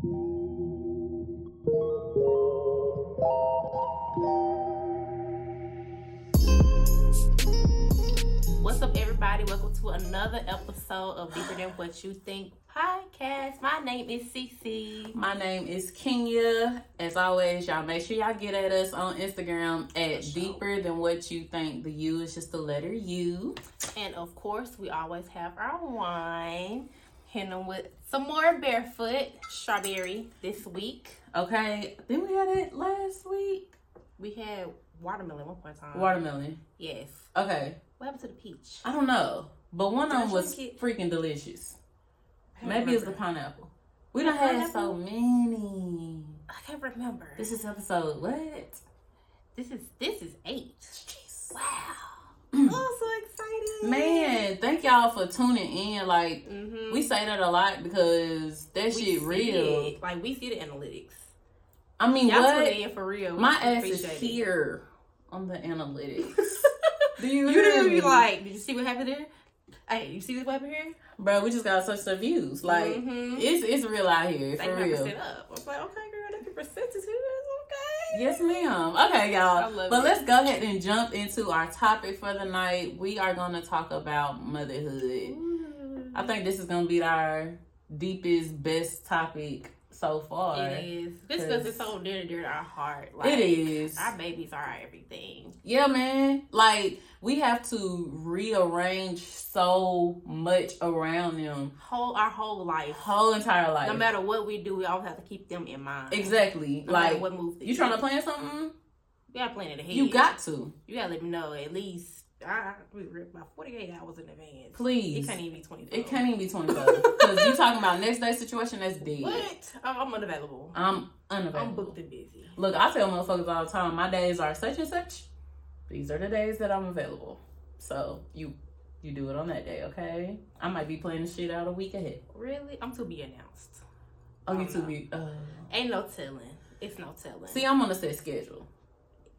What's up, everybody? Welcome to another episode of Deeper Than What You Think podcast. My name is Cece. My name is Keenya. As always, y'all make sure y'all get at us on Instagram at sure. deeper than what you think. The U is just the letter U. And of course, we always have our wine. Hitting them with some more barefoot strawberry this week. Okay, then we had it last week. We had watermelon one point time. Watermelon. Yes. Okay, What happened to the peach? I don't know, but one of them was freaking delicious. Maybe it's the pineapple. We don't have so many. I can't remember. This is episode what? this is this is eight. Wow. Mm. Oh, so excited. Man, thank y'all for tuning in. Like Mm-hmm. we say that a lot because that shit real. Like we see the analytics. I mean, Y'all what? in for real. We My ass is it. here on the analytics. Do you You didn't be like, did you see what happened there? Hey, you see this what happened here? bro? We just got such the views. Like Mhm. it's it's real out here for real. up. I was like, okay, girl, that percentage. Yes, ma'am. Okay, y'all. But it. let's go ahead and jump into our topic for the night. We are going to talk about motherhood. Ooh. I think this is going to be our deepest, best topic so far. it is. This because it's so dear to dear to our heart. Like, It is. Our babies are our everything. Yeah, man. Like we have to rearrange so much around them Whole our whole life. whole entire life. No matter what we do, we always have to keep them in mind. exactly. No like what move you trying to plan something? You gotta plan it ahead. You got to. You gotta let me know at least. I we read about forty eight hours in advance. Please. It can't even be twenty. It can't even be 24. Because you talking about next day situation, that's dead. What? I'm, I'm unavailable. I'm unavailable. I'm booked and busy. Look, I tell motherfuckers all the time, my days are such and such. These are the days that I'm available. So you you do it on that day, okay? I might be planning shit out a week ahead. Really? I'm to be announced. Oh, you Oh, to be uh Ain't no telling. It's no telling. See, I'm on a set schedule.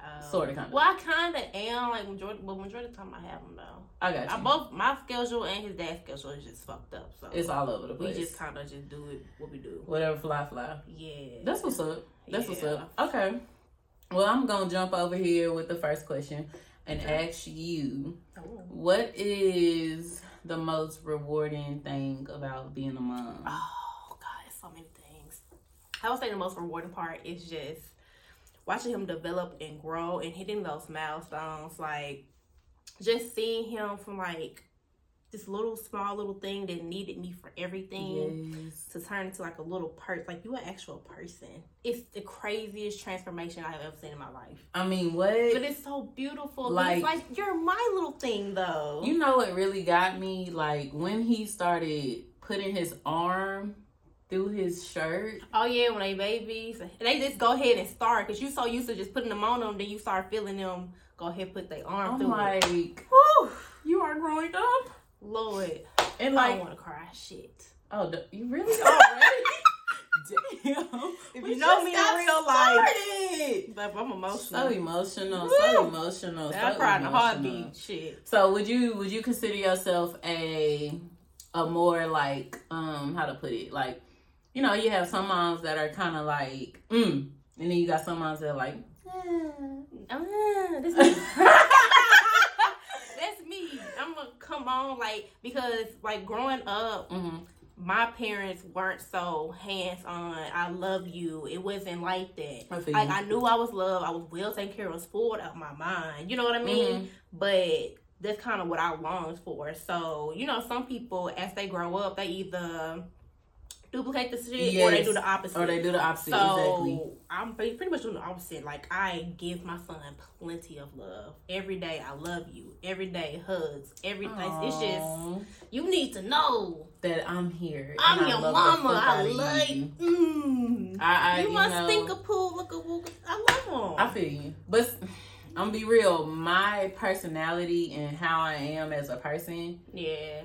Um, sorta, kinda. Well, I kind of am. Like majority, but majority of the time I have him though. I got you. I both my schedule and his dad's schedule is just fucked up. So it's all over the place. we just kind of just do it what we do. Whatever fly fly. Yeah. That's what's up. That's what's up. Okay. Well, I'm gonna jump over here with the first question and ask you, Oh. what is the most rewarding thing about being a mom? Oh God, it's so many things. I would say the most rewarding part is just watching him develop and grow and hitting those milestones. Like just seeing him from like this little small little thing that needed me for everything Yes. to turn into like a little person. Like you an actual person. It's the craziest transformation I have ever seen in my life. I mean, what? But it's so beautiful. Like, like you're my little thing though. You know what really got me? Like when he started putting his arm through his shirt. Oh yeah, when they babies, they just go ahead and start because you so used to just putting them on them, then you start feeling them. Go ahead, and put their arm I'm through it. like, Whew, you are growing up, Lord, and like, I don't want to cry. Shit. oh, you really already? Damn. If We you know me in real life, started. but I'm emotional. So emotional, so Woo. emotional. I so in a heartbeat. Shit. So would you would you consider yourself a a more like um how to put it like you know you have some moms that are kind of like mm, and then you got some moms that are like Ah, this me. That's me. I'm gonna come on like because like growing up, mhm. my parents weren't so hands on. I love you. It wasn't like that. I Like. I knew I was loved. I was well taken care of, spoiled out my mind. You know what I mean? Mhm. But that's kind of what I longed for. So you know, some people as they grow up, they either duplicate the shit or they do the opposite. or they do the opposite So exactly I'm pretty, much doing the opposite. Like I give my son plenty of love every day. I love you every day. Hugs every day. It's just you need to know that I'm here. I'm your love the mama. I like. you. Mm. I, I you you must know, think a pool, look a woo. I love him. I feel you, but I'm gonna be real. My personality and how I am as a person, yeah.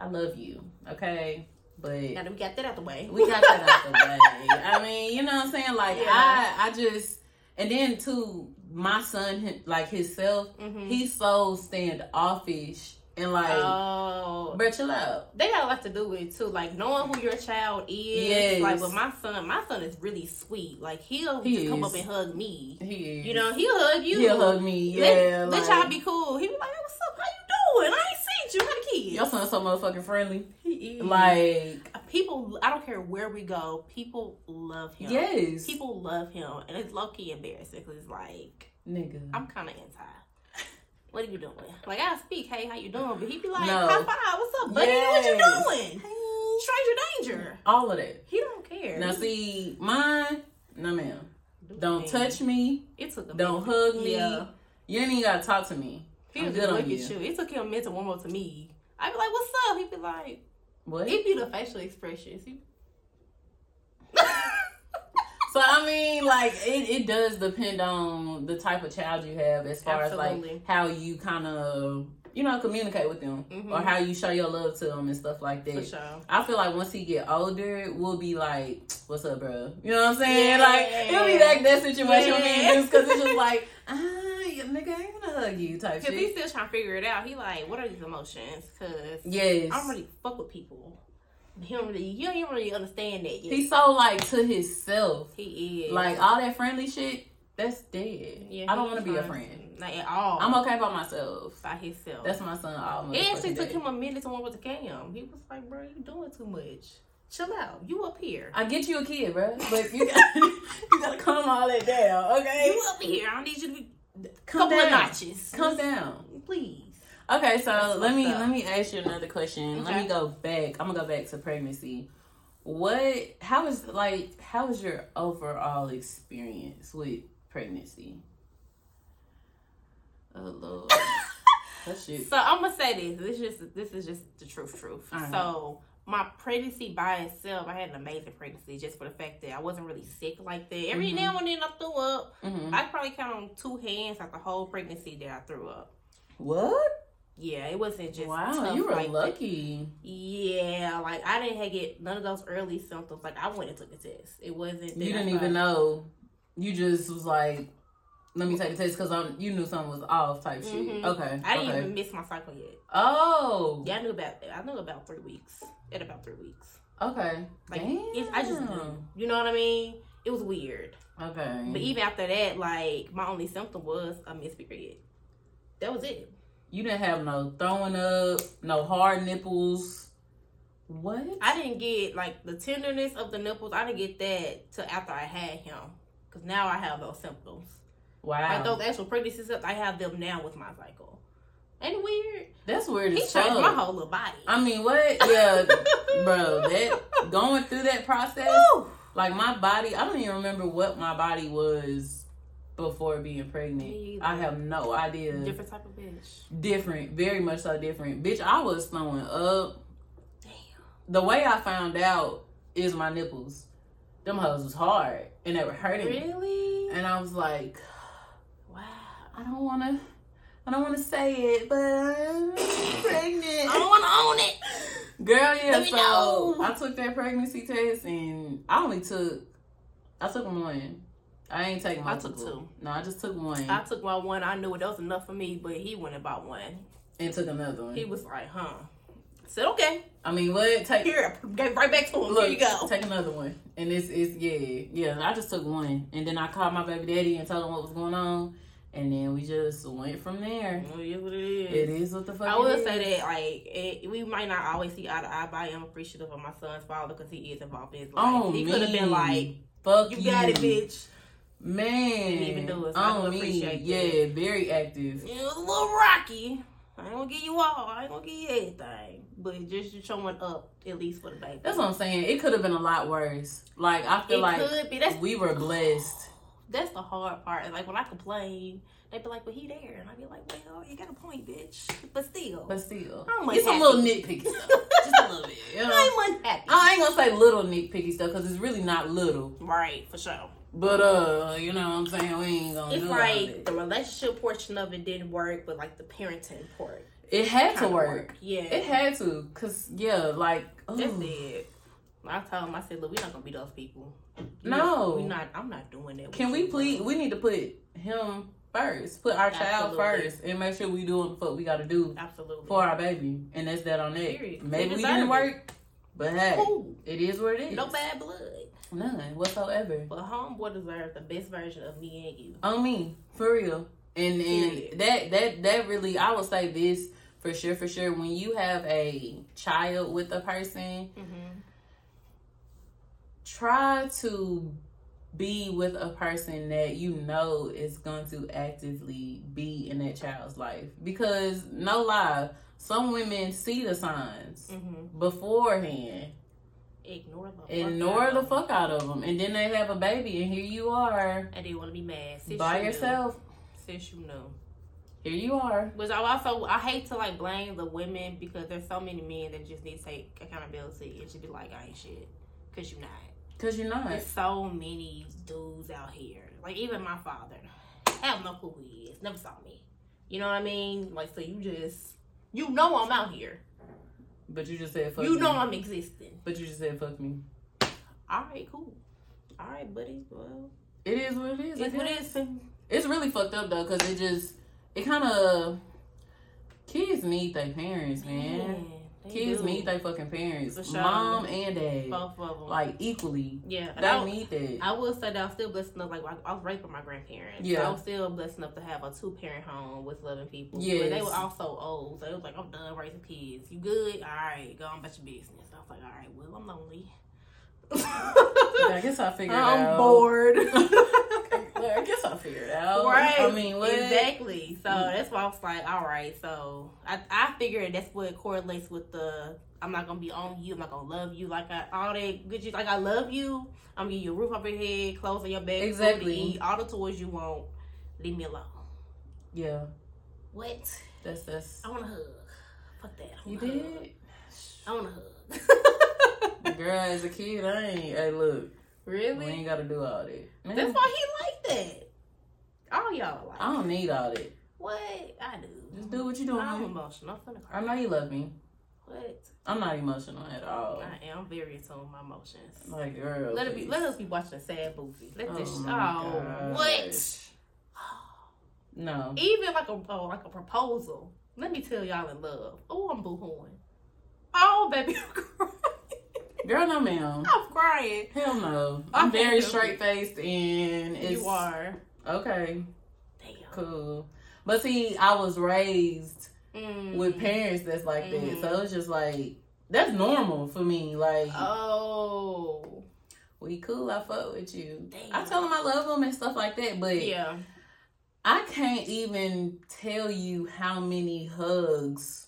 I love you. Okay, but Now that we got that out the way. we got that out the way. I mean, you know what I'm saying? Like Yeah. I, I just, and then too, my son, like himself, Mhm. he's so standoffish and like, Oh, bro, chill out. they got a lot to do with it too. Like knowing who your child is. Yes. Like with my son, my son is really sweet. Like he'll He just come up and hug me. He is. You know, he'll hug you. he'll hug me. Yeah, let like, y'all be cool. He be like, "What's up? How you doing? I ain't you. How the kids?" Your son's so motherfucking friendly. He is. Like, people, I don't care where we go. People love him. yes, People love him, and it's low key embarrassing because it's like nigga. I'm kind of anti. What are you doing? Like I speak, hey, how you doing? But he be like, No. high five, what's up, buddy? Yes. What you doing? Stranger danger. All of that. He don't care. Now, see, mine, no, ma'am. Do Don't touch me. It took a Don't minute. hug me. Yeah. You ain't even gotta talk to me. He I'm was good just look at you. It took him a minute to warm up to me. I'd be like, what's up? He'd be like, What? it'd be the facial expressions. He- So I mean, like it, it does depend on the type of child you have, as far as like how you kind of you know communicate with them, Mhm. or how you show your love to them and stuff like For that. sure. I feel like once he get older, we'll be like, "What's up, bro?" You know what I'm saying? Yeah. Like it'll be like that situation with me Yeah. because it's just like, ah, nigga, I ain't gonna hug you type shit. He's shit. still trying to figure it out. He like, what are these emotions? Because Yes, I don't really fuck with people. He don't really, he don't really understand that yet. he's so like to himself. he is. Like all that friendly shit, that's dead. Yeah, I don't want to be a friend. Not at all. I'm okay by myself. by himself. That's my son. All It actually took day. him a minute to warm with the cam. He was like, bro, you doing too much. Chill out. You up here. I get you a kid, bro, but you got you gotta calm all that down, okay? You up here. I don't need you to be Come couple down. of notches. Calm down. Please. Okay, so let me up. let me ask you another question. Let me go back. I'm gonna go back to pregnancy. What? How was like? How was your overall experience with pregnancy? Oh lord. So I'm gonna say this. This is just this is just the truth, truth. So my pregnancy by itself, I had an amazing pregnancy just for the fact that I wasn't really sick like that. Every Mhm. now and then I threw up. hmm I probably count on two hands like the whole pregnancy that I threw up. What? Yeah, it wasn't just Wow, you were like that. lucky. Yeah, like I didn't have get none of those early symptoms. Like I went and took a test. It wasn't. You didn't even know. You just was like, "Let me take a test" because I'm you knew something was off type shit. Mhm. Okay. I didn't okay. even miss my cycle yet. Oh. Yeah, I knew about. I knew about three weeks. At about three weeks. Okay. Like I just knew. You know what I mean? It was weird. Okay. But even after that, like my only symptom was a missed period. That was it. you didn't have no throwing up, no hard nipples. What? I didn't get like the tenderness of the nipples. I didn't get that till after I had him. Cause now I have those symptoms. Wow. Like those actual pregnancy symptoms, I have them now with my cycle. Ain't weird? That's weird He as changed fuck. my whole little body. I mean, what? Yeah, bro. That going through that process, Woo! like my body. I don't even remember what my body was before being pregnant. I have no idea. Different type of bitch. different, very much so different. Bitch, I was throwing up. Damn. The way I found out is my nipples. Them hoes was hard and they were hurting me. Really? And I was like. I don't wanna I don't wanna say it, but I'm pregnant. I don't want to own it. Girl, yeah, Let so. I took that pregnancy test and I only took I took one. I ain't taking I took two. No, I just took one I took my one. I knew it. That was enough for me, but he went about one. and took another one. He was like, huh. Said, okay. I mean, what? Take Here, gave right back to him. Look, Here you go. take another one. And it's it's yeah, yeah. I just took one, and then I called my baby daddy and told him what was going on, and then we just went from there. Oh, it is what it is. It is what the fuck. I will is. say that, like, it, we might not always see eye to eye, but I am appreciative of my son's father because he is involved in his life. Oh, he could have been like, Fuck you got it, bitch. man. Even do it, so I on do me, appreciate that. yeah, very active. It was a little rocky. I ain't gonna give you all. I ain't gonna give you everything. But just showing up, at least for the baby. That's what I'm saying. It could have been a lot worse. Like I feel it like could be. That's we were blessed. That's the hard part. Like when I complain, they be like, "But he there," and I be like, "Well, you got a point, bitch." But still, But still, I'm it's a little nitpicky stuff. Just a little bit. You know? I'm unhappy. I ain't gonna say little nitpicky stuff because it's really not little. right, for sure. But uh, you know what I'm saying? We ain't gonna It's like the relationship portion of it didn't work, but like the parenting part It had to kinda work. Yeah, It had to, cause yeah, like That's ooh. it. I told him, I said, "Look, we're not gonna be those people. No. we not. I'm not doing that. Can we please? bro." We need to put him first. Put our child first and make sure we doing what we gotta do Absolutely. for our baby. And that's that on that. Period. Maybe we didn't work, but hey, Ooh, it is what it is. no bad blood. None whatsoever. But homeboy deserves the best version of me and you. On me, for real. And and that that that really I would say this for sure, for sure. When you have a child with a person, Mm-hmm. Try to be with a person that you know is going to actively be in that child's life. Because no lie, some women see the signs Mm-hmm. beforehand, Ignore the fuck ignore out the of fuck out of them, and then they have a baby, and here you are And they want to be mad. Since by you yourself. Since you know. Here you are. Which I also I hate to like blame the women because there's so many men that just need to take accountability and just be like I ain't shit because you're not. Cause you're not. There's so many dudes out here. Like even my father, I have no clue who he is. Never saw me. You know what I mean? Like so you just you know I'm out here. But you just said fuck you me. know I'm existing. But you just said fuck me. All right, cool. All right, buddy. Well, It is what it is. It's what it is. It's really fucked up though, cause it just it kind of kids need their parents, man. They Kids do. need their fucking parents, For sure. mom and dad, both of them. like equally. yeah, They I, need that. I will say that I was still blessed enough. Like I was raised by my grandparents. Yeah. so I was still blessed enough to have a two parent home with loving people. Yeah, but they were also old, so it was like I'm done raising kids. You good? All right, go on about your business. I was like, all right, well I'm lonely. yeah, I guess I figured out. I'm bored. I guess I'll figure figured out. Right. I mean, what? Exactly. So Mm. that's why I was like, all right. So I, I figured that's what correlates with the I'm not gonna be on you. I'm not gonna love you like I all that good. shit. Like I love you. I'm gonna give you a roof over your head, clothes on your back, Exactly. eat, all the toys you want. Leave me alone. Yeah, What? that's that's. I want a hug. Fuck that. I You a hug. did, I want a hug. girl. As a kid, I ain't. Hey, look, we really? ain't got to do all that. Man, That's why he like that. All y'all like. I don't need all that. What? I do. Just do what you doing. I'm emotional. I'm finna cry. I know you love me. What? I'm not emotional at all. I am very in tune with my emotions. Like, girl. Let it be. Let us be watching a sad movie. Let Oh this. Oh, my oh, what? No. Even like a oh, like a proposal. Let me tell y'all in love. Oh, I'm boohooing. Oh, baby, I'm crying. Girl, no, ma'am. I'm crying. Hell no. I I'm very straight faced and it's. you are. Okay, Damn. cool. But see, I was raised Mm. with parents that's like that. Mhm. So it's just like, that's normal for me. Like, Oh. we cool, I fuck with you. Damn. I tell them I love them and stuff like that, but Yeah. I can't even tell you how many hugs.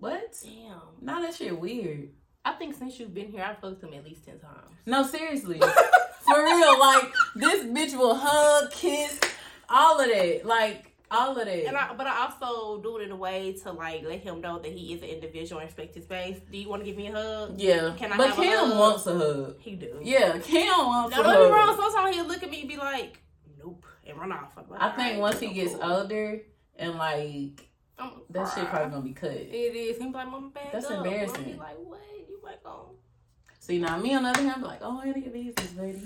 What? Damn. Nah, that shit weird. I think since you've been here, I've hugged him at least ten times. No, seriously. For real, like this bitch will hug, kiss, all of that. Like all of that. And I, but I also do it in a way to like let him know that he is an individual and respect his space. Do you want to give me a hug? yeah. Can I but have a Kim hug? wants a hug. He do. Yeah, Kim wants Now a don't get me wrong. Sometimes he'll look at me and be like, "Nope," and run off. Like, I think "Alright, once he gets cool." older and like that shit probably gonna be cut. It is. He be like, "Mama, back That's up." embarrassing. Mama be like, "What? You like on?" See now me on the other hand, I'm like, oh, need your business, lady.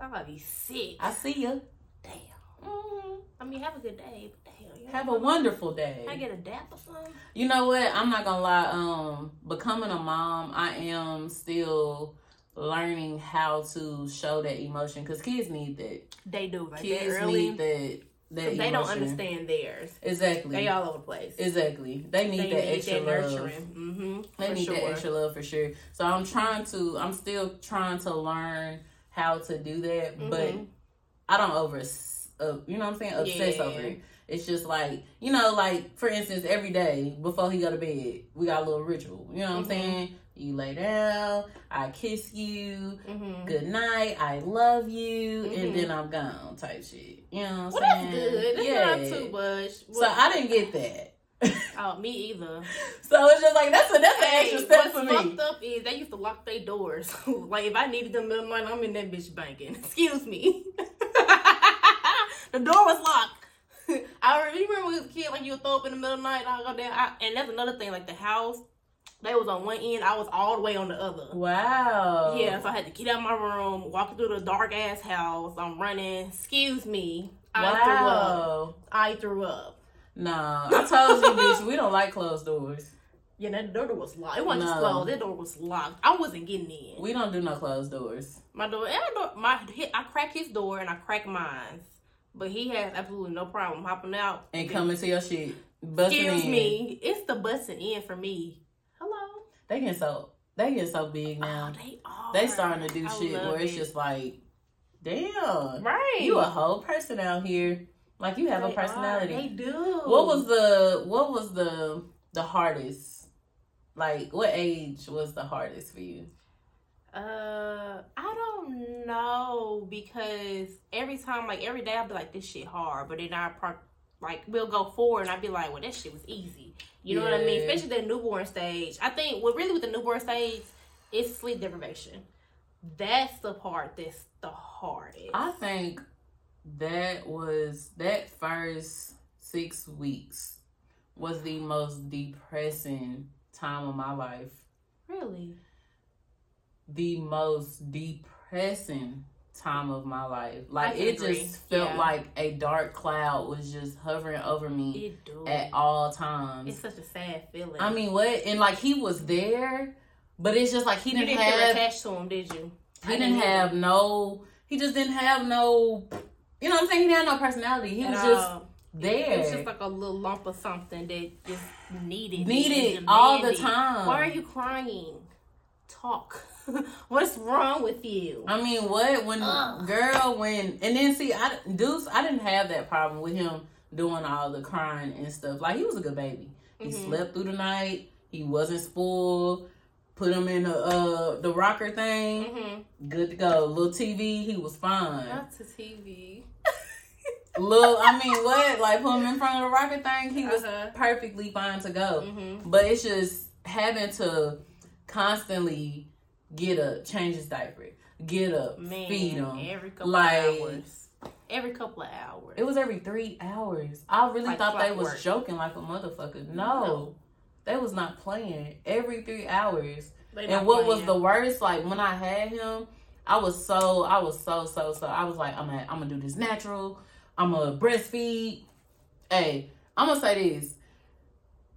I might be sick. I see ya. Damn. hmm I mean, have a good day. But damn, you Have a wonderful day. I get a dap or something. You know what? I'm not gonna lie. Um, becoming a mom, I am still learning how to show that emotion because kids need that. They do. Like Kids need that. That they don't understand theirs. Exactly. They all over the place. exactly. They need they that need extra that love. Mm-hmm. They for need sure. that extra love for sure. So I'm trying to. I'm still trying to learn how to do that, but Mhm. I don't over. Uh, you know what I'm saying? Obsess Yeah. over it. It's just like you know, like for instance, every day before he go to bed, we got a little ritual. You know what Mhm. I'm saying? You lay down, I kiss you, Mm-hmm. good night, I love you, Mhm. and then I'm gone type shit. You know what I'm that's saying? good. That's yeah. not too much. So I didn't get that. oh, me either. so it's just like that's a that's an Hey, extra step what's for me. fucked up is they used to lock their doors. like if I needed them in the middle of night, I'm in that bitch banking. Excuse me. the door was locked. I remember when we was a kid, like you would throw up in the middle of the night, and I go down. I, and that's another thing, like the house. They was on one end, I was all the way on the other. Wow. Yeah, so I had to get out of my room, walking through the dark ass house. I'm running. Excuse me. I threw up. Wow. I threw up. Nah, I told you, bitch, we don't like closed doors. Yeah, that door was locked. It wasn't just No. closed. That door was locked. I wasn't getting in. We don't do no closed doors. My door, and I door my. I cracked his door and I crack mine, but he has absolutely no problem hopping out And coming to your shit. Busting Excuse in. me, it's the busting in for me. They get so they get so big Oh, now. they are. they starting to do I shit where it's it. just like, damn. right. You a whole person out here. Like you have They a personality. Are. They do. What was the what was the the hardest? Like what age was the hardest for you? Uh, I don't know because every time, like every day, I'll be like, this shit hard, but then I pro- like we'll go forward and I'd be like, well, that shit was easy. You know what I mean? Especially the newborn stage. I think what really with the newborn stage is sleep deprivation. That's the part that's the hardest. I think that was that first six weeks was the most depressing time of my life. really. The most depressing time of my life. Like it agree. just felt Yeah. like a dark cloud was just hovering over me at all times. It's such a sad feeling. I mean, what? And like he was there, but it's just like he didn't, didn't have attached to him, did you? he didn't either. have no he just didn't have no you know what I'm saying? He didn't no personality. He At was just all. there. It was just like a little lump of something that just needed Needed all the time. Why are you crying? Talk. What's wrong with you? I mean, what when Ugh. girl when and then see I Deuce I didn't have that problem with him doing all the crying and stuff. Like he was a good baby. He Mhm. slept through the night. He wasn't spoiled. Put him in the uh the rocker thing. Mm-hmm. Good to go. Little TV. He was fine. Not to TV. Little I mean what like put him in front of the rocker thing. He was Uh-huh. perfectly fine to go. Mm-hmm. But it's just having to constantly get up, change his diaper, get up, Man, feed him. every couple Like- of hours. Every couple of hours. It was every three hours. I really Like thought they was joking like a motherfucker. No, No. they was not playing. Every three hours. And what was the worst? Like when I had him, I was so, I was so, so, so. I was like, I'm gonna, I'm gonna do this natural. I'm gonna breastfeed. Hey, I'm gonna say this.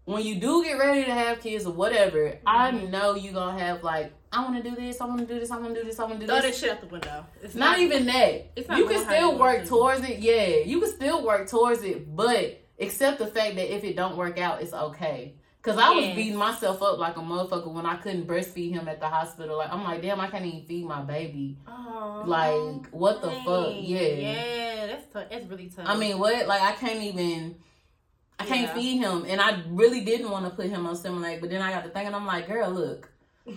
When you do get ready to have kids or whatever, I Mhm. know you're gonna have like, I want to do this. I want to do this. I want to do this. I want to do Throw this. that shit out the window. It's Not even that. It's not you can how you still work towards it. Yeah, you can still work towards it, but accept the fact that if it don't work out, it's okay. Cause I was Yes. beating myself up like a motherfucker when I couldn't breastfeed him at the hospital. Like I'm like, damn, I can't even feed my baby. Like, what the fuck? Yeah. Yeah, that's tough. That's really tough. I mean, what? Like I can't even. I can't Yeah. feed him, and I really didn't want to put him on Similac, but then I got to thinking, I'm like, girl, look,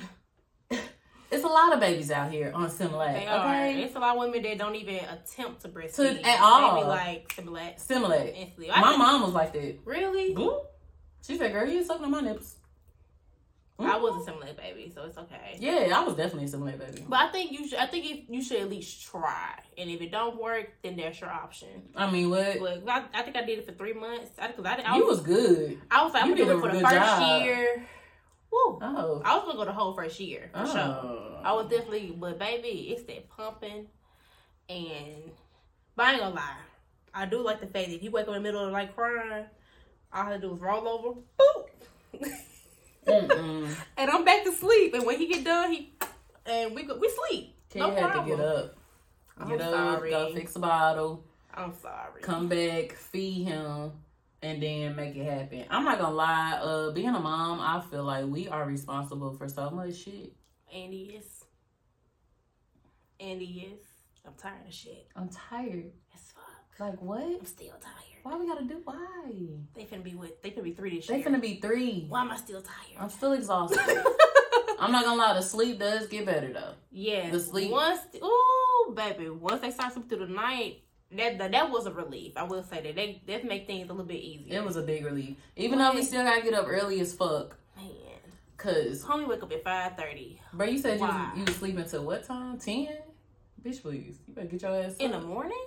it's a lot of babies out here on Similac. they are. okay, It's a lot of women that don't even attempt to breastfeed To- at all. They be like Similac Similac. My mom was like that. really. Boop. She said, "Girl, you ain't sucking on my nipples." I was a mm-hmm. Similac baby, so it's okay. Yeah, I was definitely a Similac baby. But I think you should. I think if you should at least try, and if it don't work, then there's your option. I mean, what? But I, I think I did it for three months. I, cause I, I You was, was good. I was like, I'm gonna do did it for the first job. year. Woo! Oh. I was gonna go the whole first year for oh. sure. Oh. I was definitely, but baby, it's that pumping, and but I ain't gonna lie, I do like the fact that if you wake up in the middle of like crying, all I do is roll over, boop. and I'm back to sleep. And when he get done, he and we go, we sleep. Kid no had to problem. get up. I'm Get up, sorry. go fix a bottle, I'm sorry. come back, feed him, and then make it happen. I'm not gonna lie, uh, being a mom, I feel like we are responsible for so much shit. Andy is. Andy is. I'm tired of shit. I'm tired. As fuck. Like what? I'm still tired. Why we gotta do why? They finna be with. They finna be three this They year. finna be three. Why am I still tired? I'm still exhausted. I'm not gonna lie, the sleep does get better though. Yeah. The sleep. Once, ooh, baby. Once they start sleeping through the night, that that, that was a relief. I will say that. They that make things a little bit easier. It was a big relief. Even though we still gotta get up early as fuck. man. Cause, Homie wake up at five thirty bro, you said you was, you was sleeping till what time? 10? Bitch, please. You better get your ass in the morning.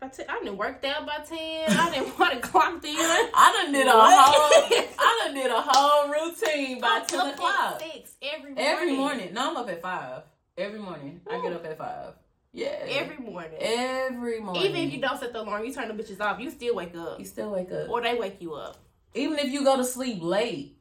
By I didn't work out by ten. I didn't want to clock in. I done did a whole, I done did a whole routine by I'm ten up o'clock. at six every morning. Every morning. No, I'm up at five. Every morning. I get up at five. Yeah. Every morning. Every morning. Even if you don't set the alarm, you turn the bitches off, you still wake up. you still wake up. Or they wake you up. Even if you go to sleep late,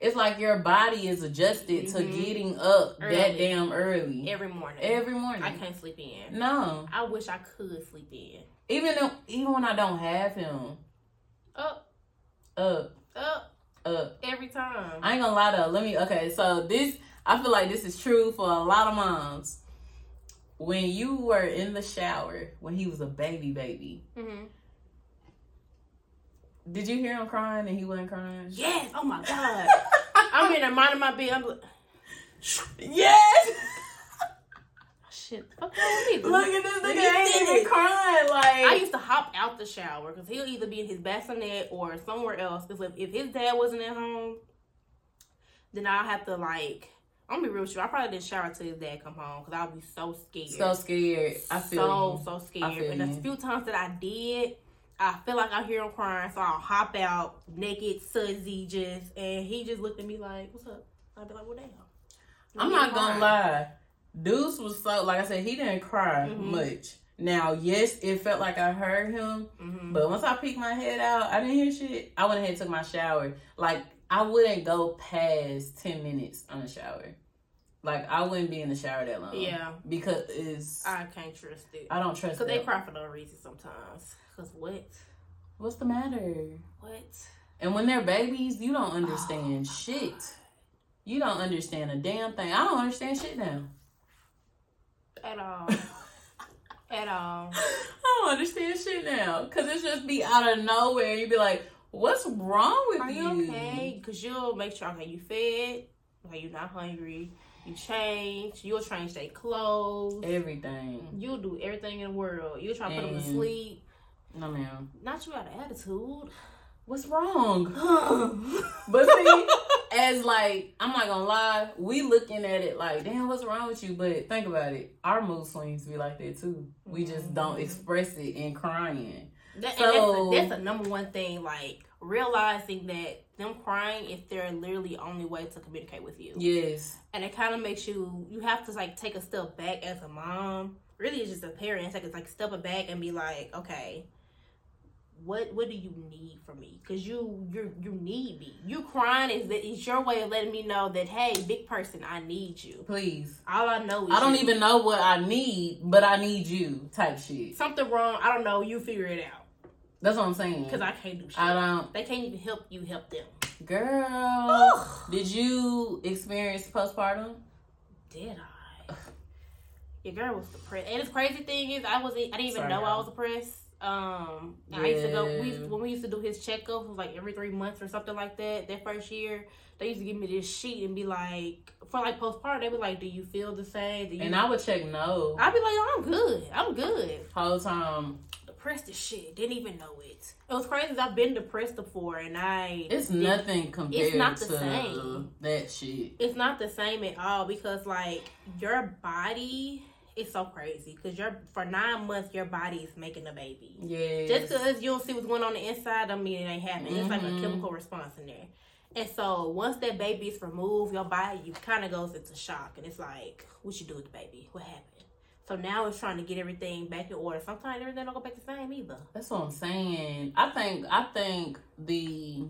it's like your body is adjusted to Mhm. getting up that damn early. Every morning. Every morning. I can't sleep in. No. I wish I could sleep in. Even though, even when I don't have him, Up, up, up, up. every time. I ain't gonna lie though. Let me. Okay, so this I feel like this is true for a lot of moms. When you were in the shower when he was a baby, baby, hmm did you hear him crying and he wasn't crying? Yes. Oh my god. I'm in there minding my bed. I'm like, Yes. Shit. Fuck wrong with me? Look at this nigga at ain't even crying. Like I used to hop out the shower because he'll either be in his bassinet or somewhere else. Because if, if his dad wasn't at home, then I'll have to like. I'm gonna be real with you. I probably didn't shower till his dad come home because I'll be so scared. so scared. I feel so you. so scared. And the you. few times that I did, I feel like I hear him crying, so I'll hop out naked, sudsy, just, and he just looked at me like, "What's up?" I'd be like, "Well, damn." I'm not gonna lie. Deuce was so like I said, he didn't cry Mhm. much. Now, yes, it felt like I heard him, Mhm. but once I peeked my head out, I didn't hear shit. I went ahead and took my shower. Like I wouldn't go past ten minutes on a shower. Like I wouldn't be in the shower that long. Yeah, because it's I, can't trust it I don't trust because they cry for no reason sometimes. Cause what? What's the matter? What? And when they're babies, you don't Oh, understand shit. You don't understand a damn thing. I don't understand shit now. At all. At all. I don't understand shit now. Cause it's just be out of nowhere. You be like, what's wrong with Are you? you okay? Because you'll make sure, okay, you fed, okay, you're not hungry, you change, you'll change their clothes, Everything. you'll do everything in the world. You'll try to put them to sleep. No ma'am. Not you out of attitude. What's wrong? but see, as like, I'm not gonna lie, we looking at it like, damn, what's wrong with you? But think about it. Our mood swings be like that too. We just don't Mhm. express it in crying. that, So- and that's, a, that's a number one thing, like realizing that them crying is their literally only way to communicate with you. Yes. and it kind of makes you you have to like take a step back as a mom really it's just a parent it's like it's like step back and be like okay what what do you need from me because you you you need me you crying is that it's your way of letting me know that hey big person i need you Please. all i know is I don't you. even know what I need, but I need you type shit. something wrong i don't know you figure it out That's what I'm saying. because i can't do shit I don't they can't even help you help them Girl, did you experience postpartum? did i your girl was depressed and the crazy thing is i wasn't i didn't even Sorry, know i y'all. was depressed um i used to go we when we used to do his checkups was like every three months or something like that that first year they used to give me this sheet and be like for like postpartum they were like do you feel the same do you And I would check no i'd be like oh, i'm good i'm good whole time. depressed as shit didn't even know it it was crazy. i've been depressed before and i It's nothing compared It's not the to same. that shit. it's not the same at all because like your body is so crazy. Because you're for nine months your body is making a baby. Yeah. just because you don't see what's going on the inside don't mean it ain't happening. It's like a Mhm. chemical response in there. And so once that baby is removed your body you kind of goes into shock. And it's like what you do with the baby? What happened? So now it's trying to get everything back in order. Sometimes everything don't go back the same either. That's what I'm saying. I think I think the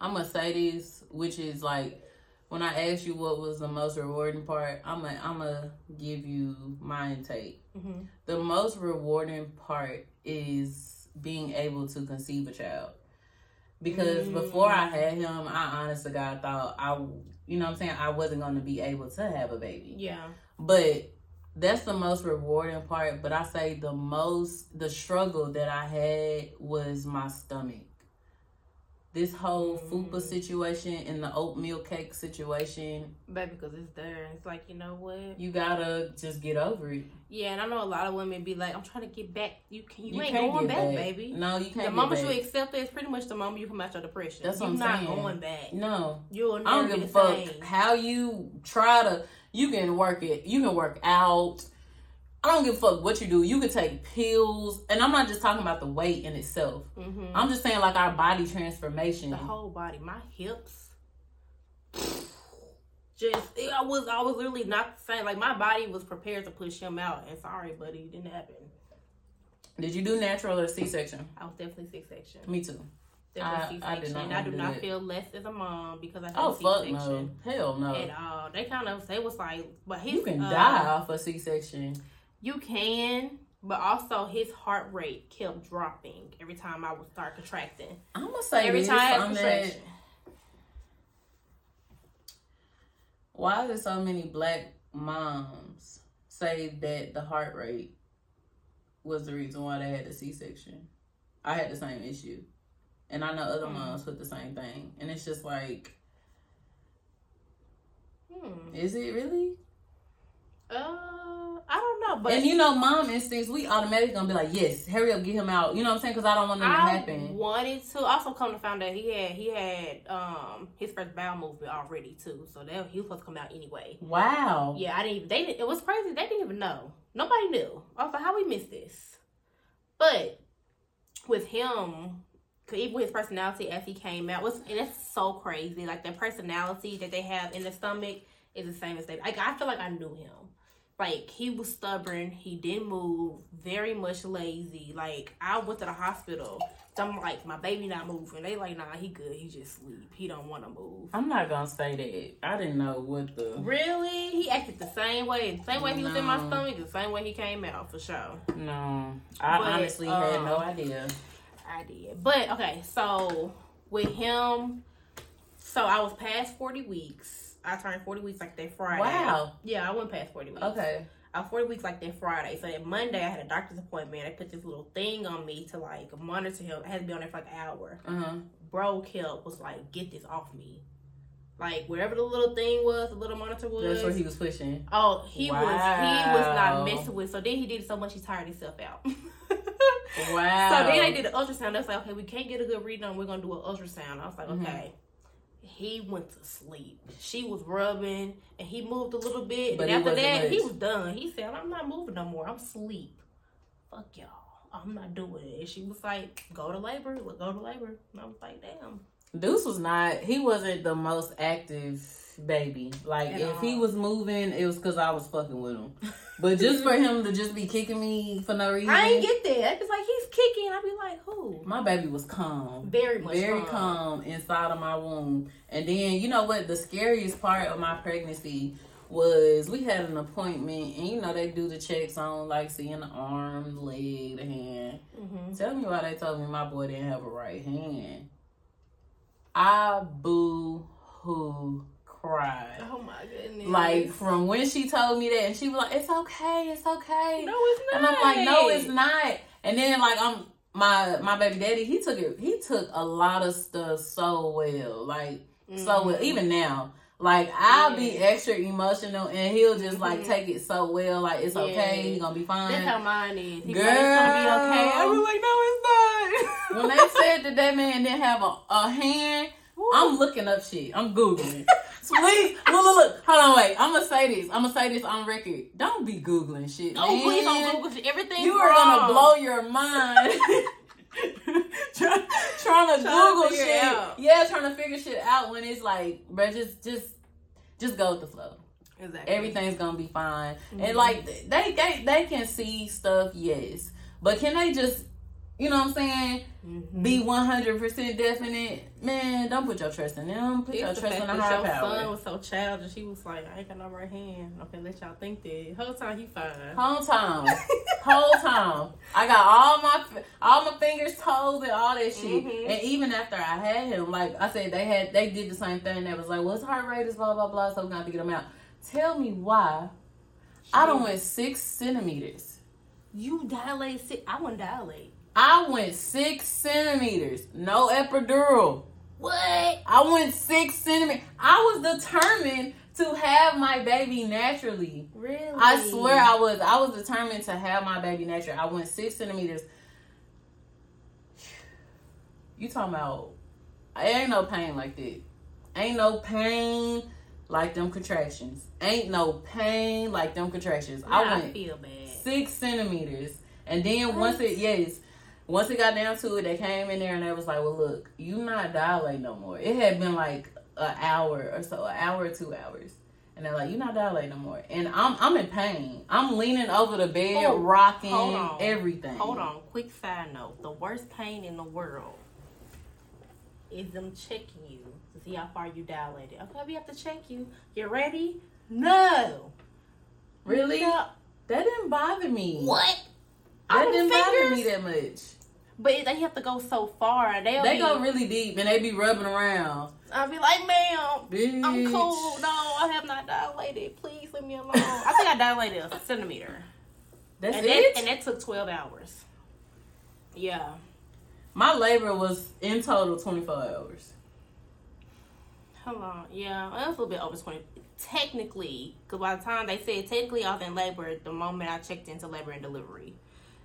I'm gonna say this, which is like when I asked you what was the most rewarding part, I'm gonna I'm gonna give you my intake. hmm The most rewarding part is being able to conceive a child. Because Mm. before I had him, I honestly God thought I, you know what I'm saying, I wasn't going to be able to have a baby. yeah But that's the most rewarding part. But I say the most, the struggle that I had was my stomach. This whole fupa Mm. situation and the oatmeal cake situation, baby because it's there it's like you know what you gotta just get over it. yeah and i know a lot of women be like i'm trying to get back you can you, ain't can't going get back, baby No, you can't. the moment back. you accept it, it's pretty much the moment you come out your depression. That's what You're I'm not saying. going back. No, You'll I don't give a fuck how you try to. You can work it. You can work out. I don't give a fuck what you do. You can take pills, and I'm not just talking about the weight in itself. hmm I'm just saying like our body transformation. the whole body, my hips, just it, I was I was literally not the same. Like my body was prepared to push him out, and sorry, buddy, it didn't happen. Did you do natural or C section? I was definitely C section. Me too. Definitely I- I did not I do do not that. feel less as a mom because I had Oh a fuck C-section no, hell no. at all. They kind of they was like, but he's You can uh, die off a C section. You can, but also his heart rate kept dropping every time I would start contracting. I'm gonna say Every time I had on that. contraction. Why do so many black moms say that the heart rate was the reason why they had the C section? I had the same issue. And I know other Hmm. moms put the same thing. And it's just like, Hmm. is it really? Uh, I don't know, but and you know, mom instincts, we automatically gonna be like, yes, hurry up, get him out. You know what I'm saying? Because I don't want nothing to happen. wanted to. Also, come to find out he had he had um his first bowel movement already too, so that he was supposed to come out anyway. Wow. Yeah, I didn't. Even, they didn't. It was crazy. They didn't even know. Nobody knew. I was like, how we missed this? But with him, even with his personality as he came out, was and it's so crazy. Like the personality that they have in the stomach is the same as they. Like I feel like I knew him. Like he was stubborn. He didn't move. Very much lazy. Like I went to the hospital. So I'm like, my baby not moving. They like, nah, he good. He just sleep. He don't want to move. I'm not gonna say that. I didn't know what the. Really? He acted the same way. The same way he was in my stomach, the same way he came out for sure. No. I But, honestly had um, no idea. I did. But okay, so with him, so I was past 40 weeks. I turned 40 weeks like that Friday. Wow. Yeah, I went past 40 weeks. Okay. I 40 weeks like that Friday. So that Monday I had a doctor's appointment. They put this little thing on me to like monitor him. I had to be on there for like an hour. Uh huh. Bro kept was like, get this off me. Like wherever the little thing was, the little monitor was. That's what he was pushing. Oh, he was he was not messing with. So then he did so much he tired himself out. Wow. So then they did an ultrasound. That's like, okay, we can't get a good reading on. We're gonna do an ultrasound. I was like, Mhm. okay. He went to sleep. She was rubbing, and he moved a little bit. But and after that, he was done. He said, "I'm not moving no more. I'm asleep. Fuck y'all. I'm not doing it." And she was like, "Go to labor. We'll go to labor." And I was like, "Damn." Deuce was not. He wasn't the most active baby. Like At if he was moving, it was because I was fucking with him. But just for him to just be kicking me for no reason, I ain't get that. It's like kicking. I'd be like, "Who?" my baby was calm. Very much very calm. calm inside of my womb. And then you know what? The scariest part of my pregnancy was we had an appointment, and you know they do the checks on like seeing the arm, leg, the hand. hmm Tell me why they told me my boy didn't have a right hand. I boo hoo cried. Oh my goodness. Like from when she told me that, and she was like, "It's okay, it's okay," no, it's not. and I'm like, "No, it's not." And then like I'm my my baby daddy, he took it. He took a lot of stuff so well, like so well. Mhm. Even now, like I'll be extra emotional, and he'll just like Mhm. take it so well, like it's okay, Yeah. he gonna be fine. That's how mine is. He Girl, like, gonna be okay. I was like, no, it's not. when they said that that man didn't have a, a hand, I'm looking up shit. I'm googling. Please, look, look, look. Hold on, wait. I'm gonna say this. I'm gonna say this on record. Don't be googling shit. oh, man. please don't Google. Everything. You are gonna blow your mind. Try- trying to Trying Google it shit. out. Yeah, trying to figure shit out when it's like, bro, just, just, just go with the flow. Exactly. Everything's gonna be fine. Mhm. And like they, they they can see stuff, yes. But can they just you know what I'm saying? Mhm. Be one hundred percent definite. Man, don't put your trust in them. Put It's your trust in the higher your son was so childish. He was like, I ain't got no right hand. Okay, let y'all think that. Whole time he fine. Whole time, whole time. I got all my all my fingers, toes, and all that shit. Mhm. And even after I had him, like I said, they had they did the same thing. They was like, "Well, his heart rate is blah blah blah," so we got to get him out. Tell me why? I don't went six centimeters. You dilate. six. I wouldn't dilate. I went six centimeters, no epidural. What? I went six centimeters. I was determined to have my baby naturally. Really? I swear I was. I was determined to have my baby natural. I went six centimeters. You talking about? Ain't no pain like that. Ain't no pain like them contractions. Ain't no pain like them contractions. I, I went feel bad. six centimeters. And then once it yes, once it got down to it, they came in there and they was like, Well look, you not dilate no more. It had been like an hour or so, an hour or two hours. And they're like, "You're not dilate no more." And I'm I'm in pain. I'm leaning over the bed, Oh, rocking hold on. everything. Hold on, quick side note. The worst pain in the world is them checking you to see how far you dilated. Okay, we have to check you. You ready? No. Really? No. That didn't bother me. What? That didn't bother me that much. But they have to go so far. They'll They be, go really deep and they be rubbing around. I'll be like, ma'am, Bitch. I'm cool. No, I have not dilated. Please leave me alone. I think I dilated a centimeter. That's and it. That, and that took 12 hours. Yeah. My labor was in total 24 hours. Hold on. Yeah, it was a little bit over 20. Technically, because by the time they said technically I was in labor the moment I checked into labor and delivery.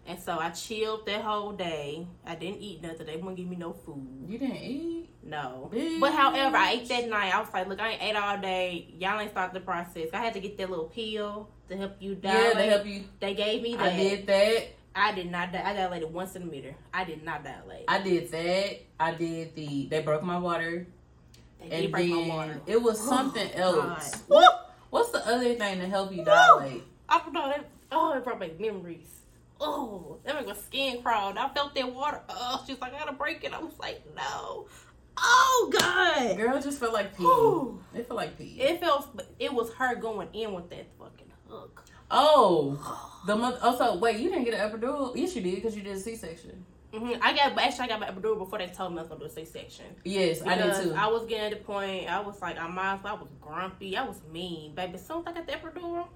And so I chilled that whole day. I didn't eat nothing. They wouldn't give me no food. You didn't eat? No. Bitch. But however, I ate that night. I was like, look, I ain't ate all day. Y'all ain't started the process. I had to get that little pill to help you Yeah, dilate. to help you. They gave me that. I did that. I did not. Di- I dilated one centimeter. I did not dilate. I did that. I did the. They broke my water, they and did break my water. it was Oh, something God. else. Woo! What's the other thing to help you dilate? I don't know. That, oh, it brought back memories. Oh, that made my skin crawl. I felt that water. Oh, she's like, I gotta break it. I was like, no. Oh God. Girl, just felt like pee. Whew. It felt like pee. It felt. It was her going in with that fucking hook. oh, the month. Oh, so wait, you didn't get an epidural? Yes, you did because you did a C-section. hmm I got actually I got my epidural before they told me I was gonna do a C section. Yes, I did too. I was getting to the point. I was like, I might. as well- I was grumpy. I was mean, baby. As soon as I got the epidural,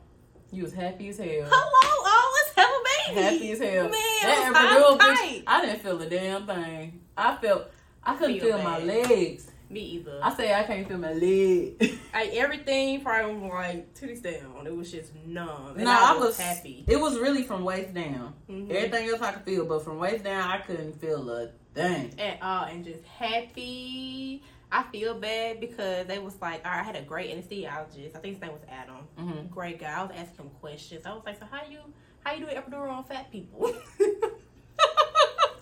you was happy as hell. hello, oh, let's have a baby. Happy as hell. Man, that I epidural, bitch. I didn't feel a damn thing. I felt. I couldn't Feel feel my legs. Me either. I say I can't feel my leg. I, everything from like titties down, it was just numb. And no, I I was, was happy. It was really from waist down. Mhm. Everything else I could feel, but from waist down, I couldn't feel a thing. At all, and just happy. I feel bad because they was like, all right, I had a great anesthesiologist. I think his name was Adam. hmm Great guy. I was asking him questions. I was like, so how you how you do epidural on fat people?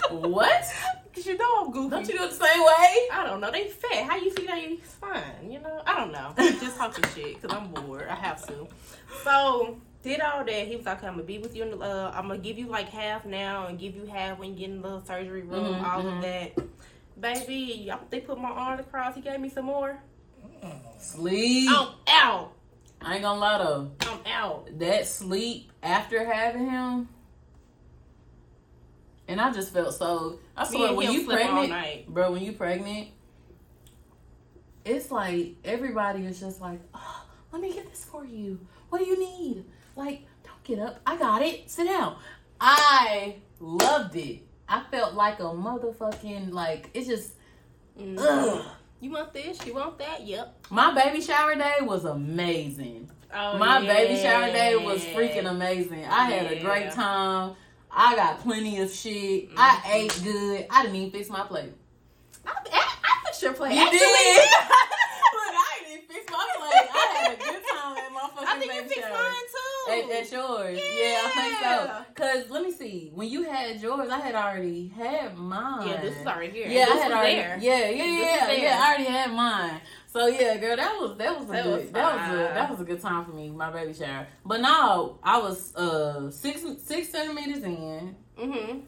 What? Cause you know I'm goofy. Don't you do it the same way? I don't know. They fat. How you see they fine? You know. I don't know. Just talking shit because I'm bored. I have to. So did all that. He was like, I'm gonna be with you. In the, uh, I'm gonna give you like half now and give you half when you get in the surgery room. Mhm, all of that. Baby, they put my arms across. He gave me some more. Sleep. I'm out. I ain't gonna lie though. I'm out. That sleep after having him, and I just felt so. I swear, when you pregnant, bro, when you pregnant, it's like everybody is just like, oh, let me get this for you. What do you need? Like, don't get up. I got it. Sit down. I loved it. I felt like a motherfucking like it's just Mhm. ugh. You want this? You want that? Yep. My baby shower day was amazing. Oh, My baby shower day was freaking amazing. I had a great time. I got plenty of shit. I Mhm. ate good. I didn't even fix my plate. I, I, I fixed your plate. You Actually, did. Look, I didn't fix my plate. I had a good time at my fucking I think you baby fixed shower. mine too. At, at yours, yeah. I think so. Cause let me see, when you had yours, I had already had mine. Yeah, this is already here. Yeah, this I had already. there. Yeah, yeah, yeah, yeah, yeah. I already had mine. So yeah, girl, that was that was a That good was that was a that was a good time for me, my baby shower. But no, I was uh six six centimeters in, Mm-hmm.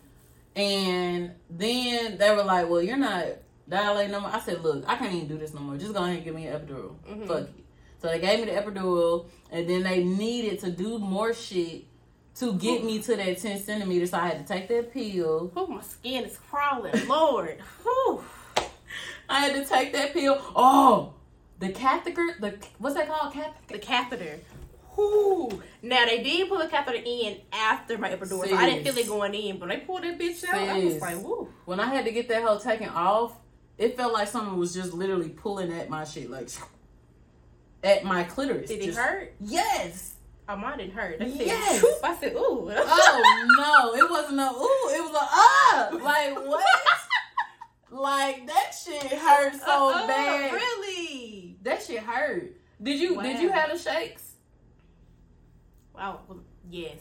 and then they were like, "Well, you're not dilating no more." I said, "Look, I can't even do this no more. Just go ahead and give me an epidural. Mhm. Fuck it." So they gave me the epidural, and then they needed to do more shit to get me to that ten centimeters. So I had to take that pill. Oh, my skin is crawling. Lord. Whew. I had to take that pill. Oh, the catheter. The what's that called? Cath. The catheter. Whew. Now they did pull the catheter in after my epidural, so I didn't feel it going in. But they pulled that bitch out. I was like, woo. When I had to get that hole taken off, it felt like someone was just literally pulling at my shit, like at my clitoris. Did it Just- hurt? Yes. Oh, mine didn't hurt. Said, Yes. I said, ooh. Oh no, it wasn't a ooh, it was a ah. Like what? like that shit hurt so Uh-uh, bad. Really? That shit hurt. Did you did you have the shakes? Wow. Yes,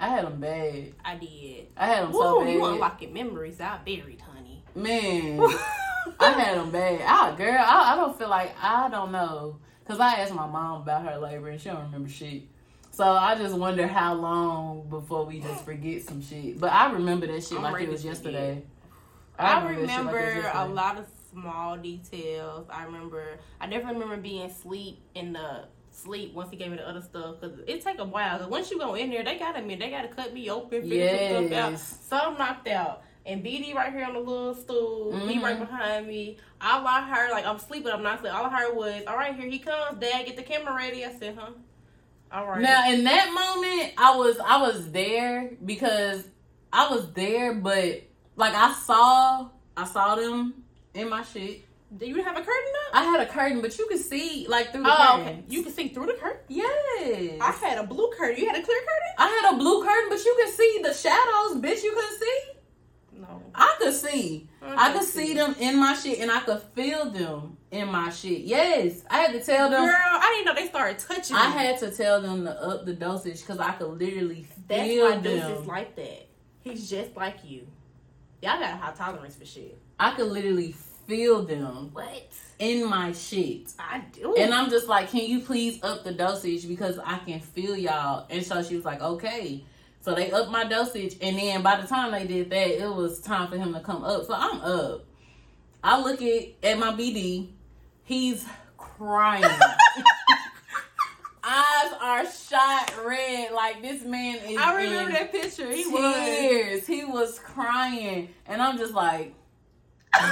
I had them bad. I did. I had them so Woo, bad. you unlocking memories. I buried, honey. Man, I had them bad. I, girl, I, I don't feel like I don't know because I asked my mom about her labor and she don't remember shit. So I just wonder how long before we just forget some shit. But I remember that shit like it yesterday. I that shit like it was remember a lot of small details. I remember. I definitely remember being asleep in the sleep once he gave me the other stuff because it take a while. Cause once you go in there, they gotta me. They gotta cut me open, figure some stuff out. Yes. So I'm knocked out. And BD right here on the little stool, he Mhm. right behind me. All I heard, like I'm sleeping, I'm not sleeping. All I heard was, "All right, here he comes, Dad. Get the camera ready." I said, "Huh." All right. Now in that moment, I was I was there because I was there, but like I saw I saw them in my shit. do you have a curtain up? I had a curtain, but you could see like through the Oh, curtain. okay. You can see through the curtain. Yes. I had a blue curtain. You had a clear curtain? I had a blue curtain, but you could see the shadows, bitch. You couldn't see. No. I could see. I could see them in my shit, and I could feel them in my shit. Yes, I had to tell them. Girl. I didn't know they started touching. I me. had to tell them to up uh, the dosage because I could literally That's feel why Deuce them. is like that. He's just like you. Y'all got a high tolerance for shit. I could literally feel them What? in my shit. I do. And I'm just like, can you please up the dosage because I can feel y'all. And so she was like, okay. So they upped my dosage, and then by the time they did that, it was time for him to come up. So I'm up. I look at at my BD, he's crying. Eyes are shot red. Like this man is. I remember that picture. He was. tears. He was crying, and I'm just like, you know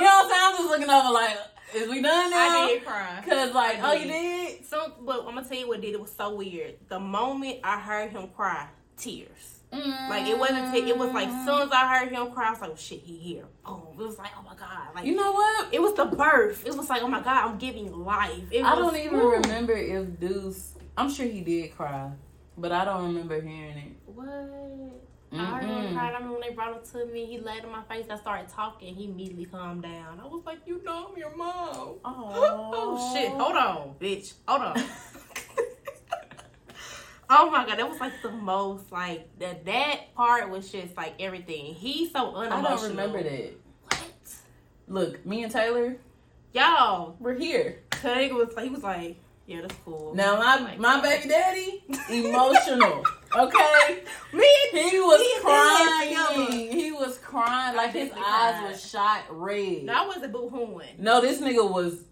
what I'm saying? I'm just looking over like, is we done now? I did cry. Cause like, oh, you did. did? So, but I'm gonna tell you what did. It was so weird. The moment I heard him cry, tears. Like it wasn't. T- it was like as soon as I heard him cry, I was like, oh, "Shit, he here." Boom. It was like, "Oh my god!" Like You know what? it was the birth. It was like, "Oh my god, I'm giving life." It I was- don't even Ooh. remember if Deuce. I'm sure he did cry, but I don't remember hearing it. What? I cry. I remember when they brought him to me. He laid in my face. I started talking. He immediately calmed down. I was like, "You know I'm your mom." oh shit! Hold on, bitch. Hold on. oh my god, that was like the most like that. That part was just like everything. He's so I don't remember that. What? Look, me and Taylor, Y'all, we're here. Craig was like, he was like, "Yeah, that's cool." Now my Like, my uh, baby daddy, emotional. Okay, me and he was Me crying. He was crying like his eyes were shot red. No, I wasn't boo hooing. No, this nigga was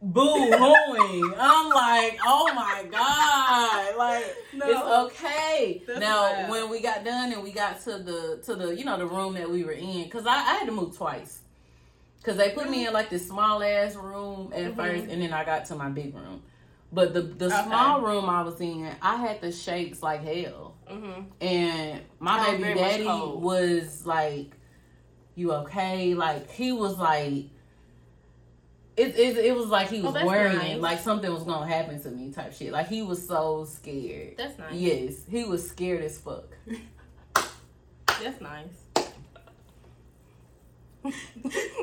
boo hooing. I'm like, oh my god, like No. it's okay. Now, wild. when we got done and we got to the to the you know the room that we were in, because I, I had to move twice, because they put me in like this small ass room at Mhm. first, and then I got to my big room. But the the Okay. small room I was in, I had the shakes like hell, Mm-hmm. and my Oh, baby daddy was like, "You okay?" Like he was like, it it, it was like he Oh, was that's worrying, nice. like something was gonna happen to me, type shit. Like he was so scared. That's nice. Yes, he was scared as fuck. That's nice.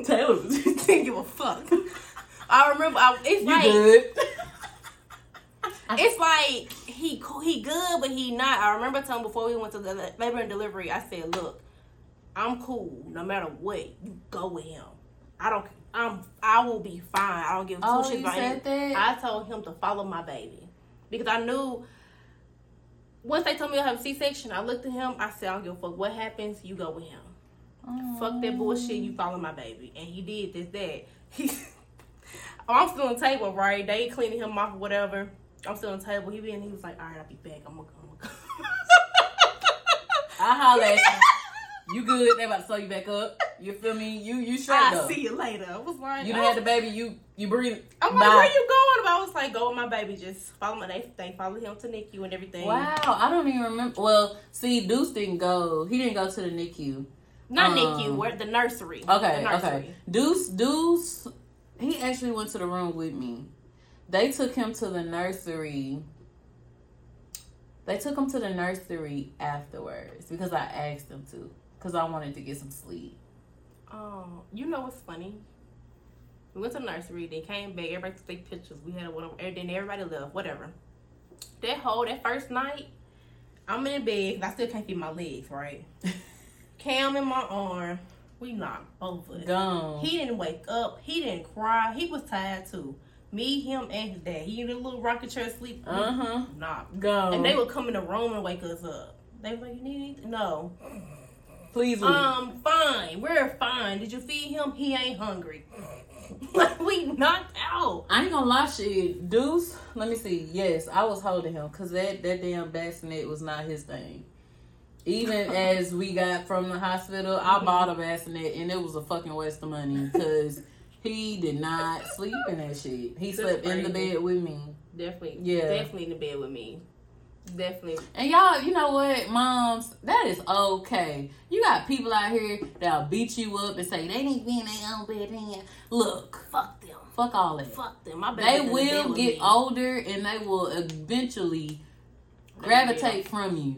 Taylor, Didn't give a fuck. I remember. I, it's you like good? It's like he he good, but he not. I remember telling before we went to the labor and delivery. I said, "Look, I'm cool. No matter what, you go with him. I don't. I'm. I will be fine. I don't give two Oh, shits about him." that. I told him to follow my baby because I knew. Once they told me I have a C-section, I looked at him. I said, "I don't give a fuck what happens. You go with him." Fuck that bullshit. You follow my baby, and he did this that. He, oh, I'm still on the table, right? They cleaning him off or whatever. I'm still on the table. He been. He was like, "All right, I'll be back. I'm gonna go." I holler at you. You good? They about to sew you back up. You feel me? You you straight I'll though. see you later. I was like, You done had the baby. You you breathe. I'm like, Bye. where you going? But I was like, go with my baby. Just follow my. They they follow him to NICU and everything. Wow, I don't even remember. Well, see, Deuce didn't go. He didn't go to the NICU. Not Um, NICU. Where the nursery. Okay, the nursery. okay. Deuce, Deuce, he actually went to the room with me. They took him to the nursery. They took him to the nursery afterwards because I asked them to because I wanted to get some sleep. Oh, you know what's funny? We went to the nursery, then came back. Everybody took their pictures. We had one, and then everybody left. Whatever. That whole that first night, I'm in bed. I still can't feel my legs. Right. Cam in my arm. We knocked both of us. Gone. He didn't wake up. He didn't cry. He was tired too. Me, him, and his dad. He in a little rocket chair sleep. Uh huh. Nah. Go. And they would come in the room and wake us up. They was like, you need anything? No. Please leave. Um, fine. We're fine. Did you feed him? He ain't hungry. like we knocked out. I ain't gonna lie, shit. Deuce, let me see. Yes, I was holding him because that, that damn bassinet was not his thing. Even as we got from the hospital, I bought a bassinet and it was a fucking waste of money because he did not sleep in that shit. He slept in the bed with me. Definitely. Yeah. Definitely in the bed with me. Definitely. And y'all, you know what, moms, that is okay. You got people out here that'll beat you up and say they need to be in their own bed. Look, Fuck them. fuck all that. Fuck them. My They in the will get me. older and they will eventually gravitate from you.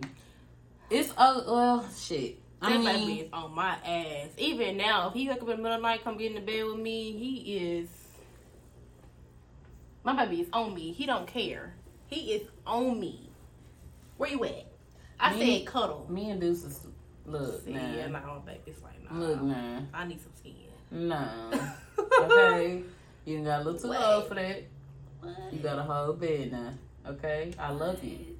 It's oh well shit. I That baby is on my ass. Even now, if he wake up in the middle of the night, come get in the bed with me, he is. My baby is on me. He don't care. He is on me. Where you at? I Me- said cuddle. me and Deuce is look See, nah, yeah, nah, my baby's like, nah. look nah, I need some skin. nah. Okay, you got a little too What? old for that. What? You got a whole bed now. Okay, I love you,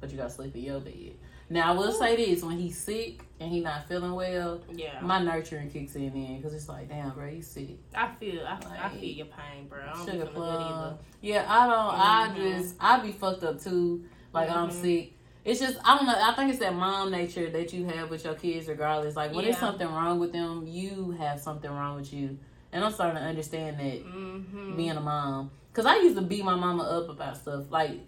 but you gotta sleep in your bed. Now I will say this: when he's sick and he not feeling well, Yeah. my nurturing kicks in then because it's like, damn, bro, you sick. I feel, I, I feel your pain, bro. I don't sugar plum. Yeah, I don't. I Mhm. just I be fucked up too. Like I'm Mhm. sick. It's just I don't know. I think it's that mom nature that you have with your kids, regardless. Like when there's something wrong with them, you have something wrong with you. And I'm starting to understand that Mm-hmm. being a mom. Cause I used to beat my mama up about stuff. Like,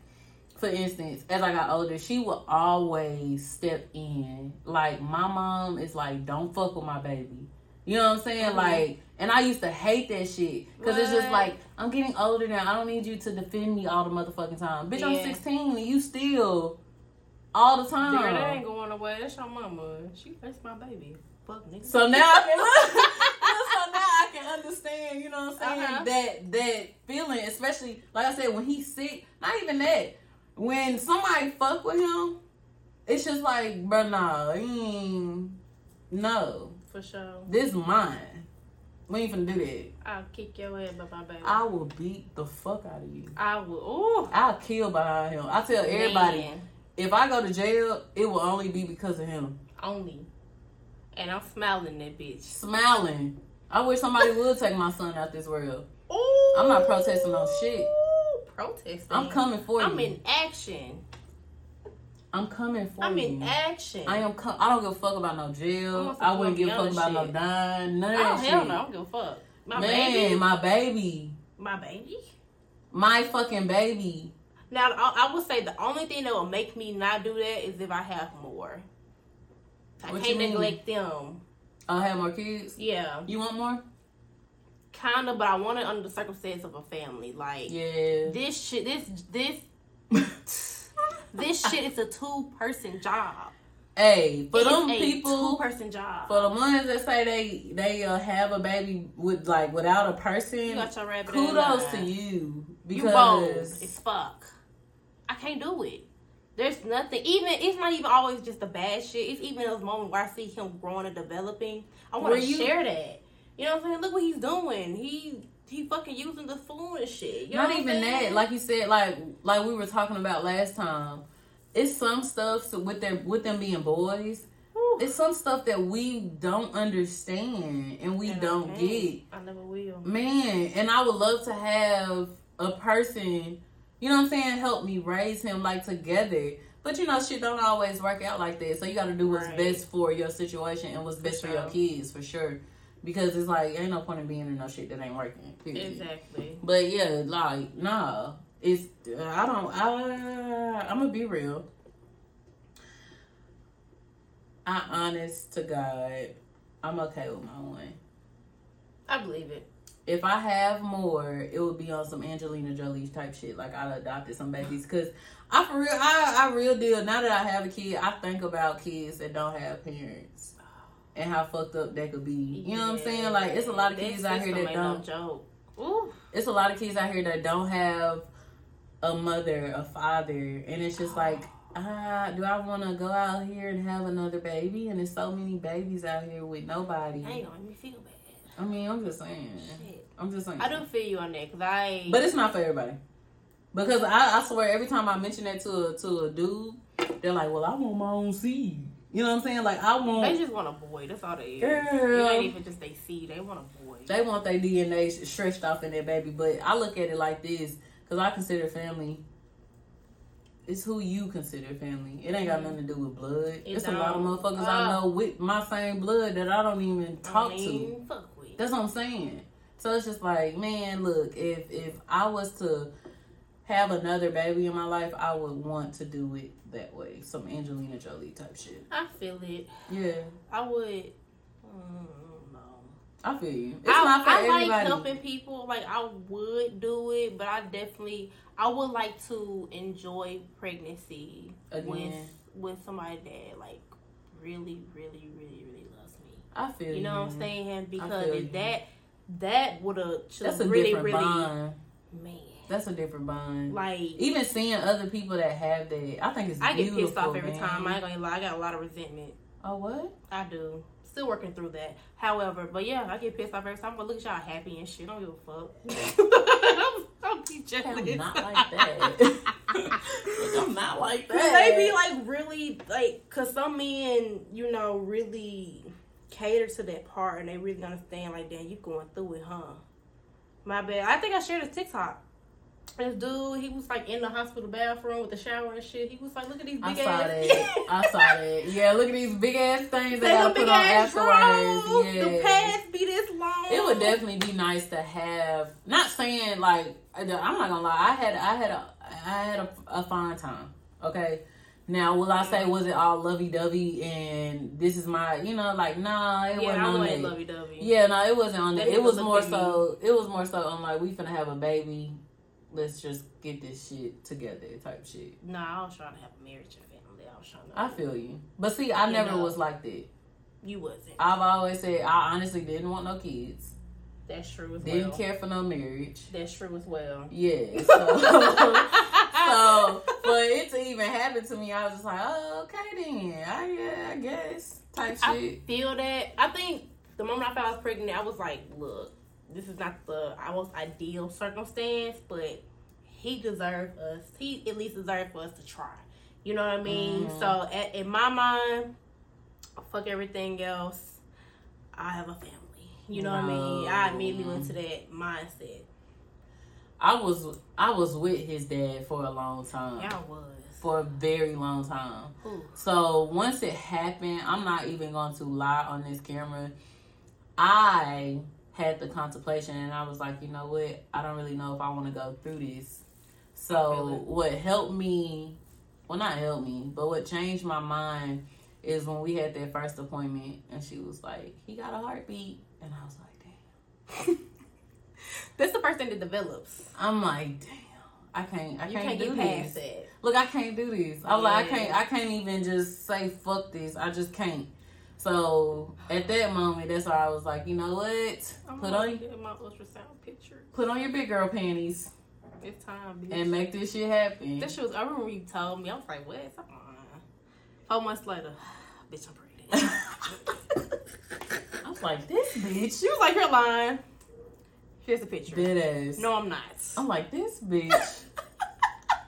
for instance, as I got older, she would always step in. Like my mom is like, "Don't fuck with my baby." You know what I'm saying? Mhm. Like, and I used to hate that shit because it's just like I'm getting older now. I don't need you to defend me all the motherfucking time, bitch. I'm 16 and you still all the time. Girl, that ain't going away. That's your mama. She, that's my baby. Fuck nigga. So now I can look. so now I can understand, you know what I'm saying? Uh-huh. That that feeling, especially like I said, when he's sick, not even that. When somebody fuck with him, it's just like, bro, nah, no. For sure. This mine. We ain't finna do that. I'll kick your head by my baby. I will beat the fuck out of you. I will. Ooh. I'll kill behind him. I tell everybody, Man, if I go to jail, it will only be because of him. only. And I'm smiling that bitch. Smiling. I wish somebody would take my son out this world. Ooh. I'm not protesting no shit. Protesting. I'm coming for you. I'm in action. I'm coming for you. I'm in action. I am. Com- I don't give a fuck about no I'm jail. I wouldn't give a fuck about no dime. None of Oh that hell shit. no! I don't give a fuck. My Man, baby. my baby, My baby. my fucking baby. Now I, I would say the only thing that will make me not do that is if I have more. I What can't neglect them. I have more kids. Yeah, You want more? Kind of, but I want it under the circumstance of a family. Like Yeah. this shit, this this this shit is a two person job. Hey, for It them a people, two person job. for the ones that say they they uh, have a baby with like without a person, you got your rabbit. kudos to you You bold because as fuck. I can't do it. There's nothing. Even it's not even always just the bad shit. It's even those moments where I see him growing and developing. I want to share that. You know what I'm saying? Look what he's doing. He he fucking using the spoon and shit. You not even saying? that. Like you said, like like we were talking about last time. It's some stuff so with their with them being boys. Whew. It's some stuff that we don't understand and we And don't can't. get. I never will. Man, and I would love to have a person, you know what I'm saying, help me raise him like together. But you know, shit don't always work out like that. So you got to do what's Right. best for your situation and what's best for, your sure. kids for sure. Because it's like ain't no point in being in no shit that ain't working. Period. Exactly. But yeah, like nah, it's I don't. I I'm gonna be real. I honest to God, I'm okay with my one. I believe it. If I have more, it would be on some Angelina Jolie type shit. Like I adopted some babies because I for real, I I real deal. Now that I have a kid, I think about kids that don't have parents and how fucked up that could be. You know what I'm saying? Like it's a lot of That kids out here that don't. joke. Ooh. It's a lot of kids out here that don't have a mother, a father, and it's just like uh, do I want to go out here and have another baby? And there's so many babies out here with nobody. I ain't gonna me feel bad. I mean, I'm just saying. Shit. I'm just saying. I don't feel you on that because I. But it's not for everybody. Because I, I swear, every time I mention that to a, to a dude, they're like, "Well, I want my own seed." You know what I'm saying? Like, I want. they just want a boy. That's all they. Girl. It ain't even just they see. They want a boy. They want their DNA stretched off in their baby, but I look at it like this because I consider family. It's who you consider family. It ain't got nothing to do with blood. It It's a lot of motherfuckers I Uh. know with my same blood that I don't even talk I to. mean, Fuck with. That's what I'm saying. So it's just like, man, look, if if I was to have another baby in my life, I would want to do it that way. Some Angelina Jolie type shit. I feel it. Yeah, I would. Mm, no. I feel you. It's I, not for I everybody. like helping people. Like I would do it, but I definitely I would like to enjoy pregnancy Again. with with somebody that like really, really, really, really loves me. I feel you. You know what I'm saying? Because feel if you. that that would have That's a really, different really bond. man. That's a different bond. Like Even seeing other people that have that, I think it's I get pissed off every man. time. I ain't gonna lie. I got a lot of resentment. Oh what? I do. Still working through that. However, but yeah, I get pissed off every time. But look at y'all happy and shit. I don't give a fuck. I'm, I'm be jealous. I'm not like that. I'm not like that. they be like really like, cause some men, you know, really cater to that part and they really understand like, damn, you going through it, huh? My bad. I think I shared a TikTok. This dude, he was like in the hospital bathroom with the shower and shit. He was like, look at these big ass I saw ass. that. I saw that. Yeah, look at these big ass things They they gotta put on afterwards. Yeah. The pads be this long. It would definitely be nice to have. Not saying like I'm not gonna lie. I had I had a I had a, a fine time. Okay. Now will I say was it all lovey dovey and this is my you know like nah it Yeah, wasn't I on that. lovey dovey. Yeah, no, it wasn't on that. That It nigga was more so. It was more so on like we finna have a baby. Let's just get this shit together, type shit. No, I was trying to have a marriage and family. I was trying to. I feel you, but see, I You never know. was like that. you wasn't. I've always said I honestly didn't want no kids. That's true as Didn't well. care for no marriage. That's true as well. Yeah. So, so for it to even happen to me, I was just like, oh, okay then. I, yeah, I guess. Type I shit. feel that. I think the moment I found I was pregnant, I was like, look, this is not the most ideal circumstance, but he deserved us. He at least deserved for us to try. You know what I mean? Mhm. So at, in my mind, fuck everything else. I have a family. You know what I mean? I immediately went to that mindset. I was I was with his dad for a long time. Yeah, I was. For a very long time. Ooh. So once it happened, I'm not even going to lie on this camera. I had the contemplation and I was like, you know what? I don't really know if I want to go through this. So it. what helped me, well, not helped me, but what changed my mind is when we had that first appointment and she was like, he got a heartbeat. And I was like, damn. That's the first thing that develops. I'm like, damn. I can't, I You can't, can't do get this. past that. Look, I can't do this. I was like, I can't, I can't even just say fuck this. I just can't. So at that moment, that's why I was like, you know what? I'm Put on, get my ultrasound picture. put on your big girl panties It's time, bitch. and make this shit happen. That shit was. I remember when you told me. I was like, "What? Come on." Four months later, bitch, I'm pregnant. I was like, this bitch, she was like, "You're lying." Here's the picture. dead ass. No, I'm not. I'm like, this bitch.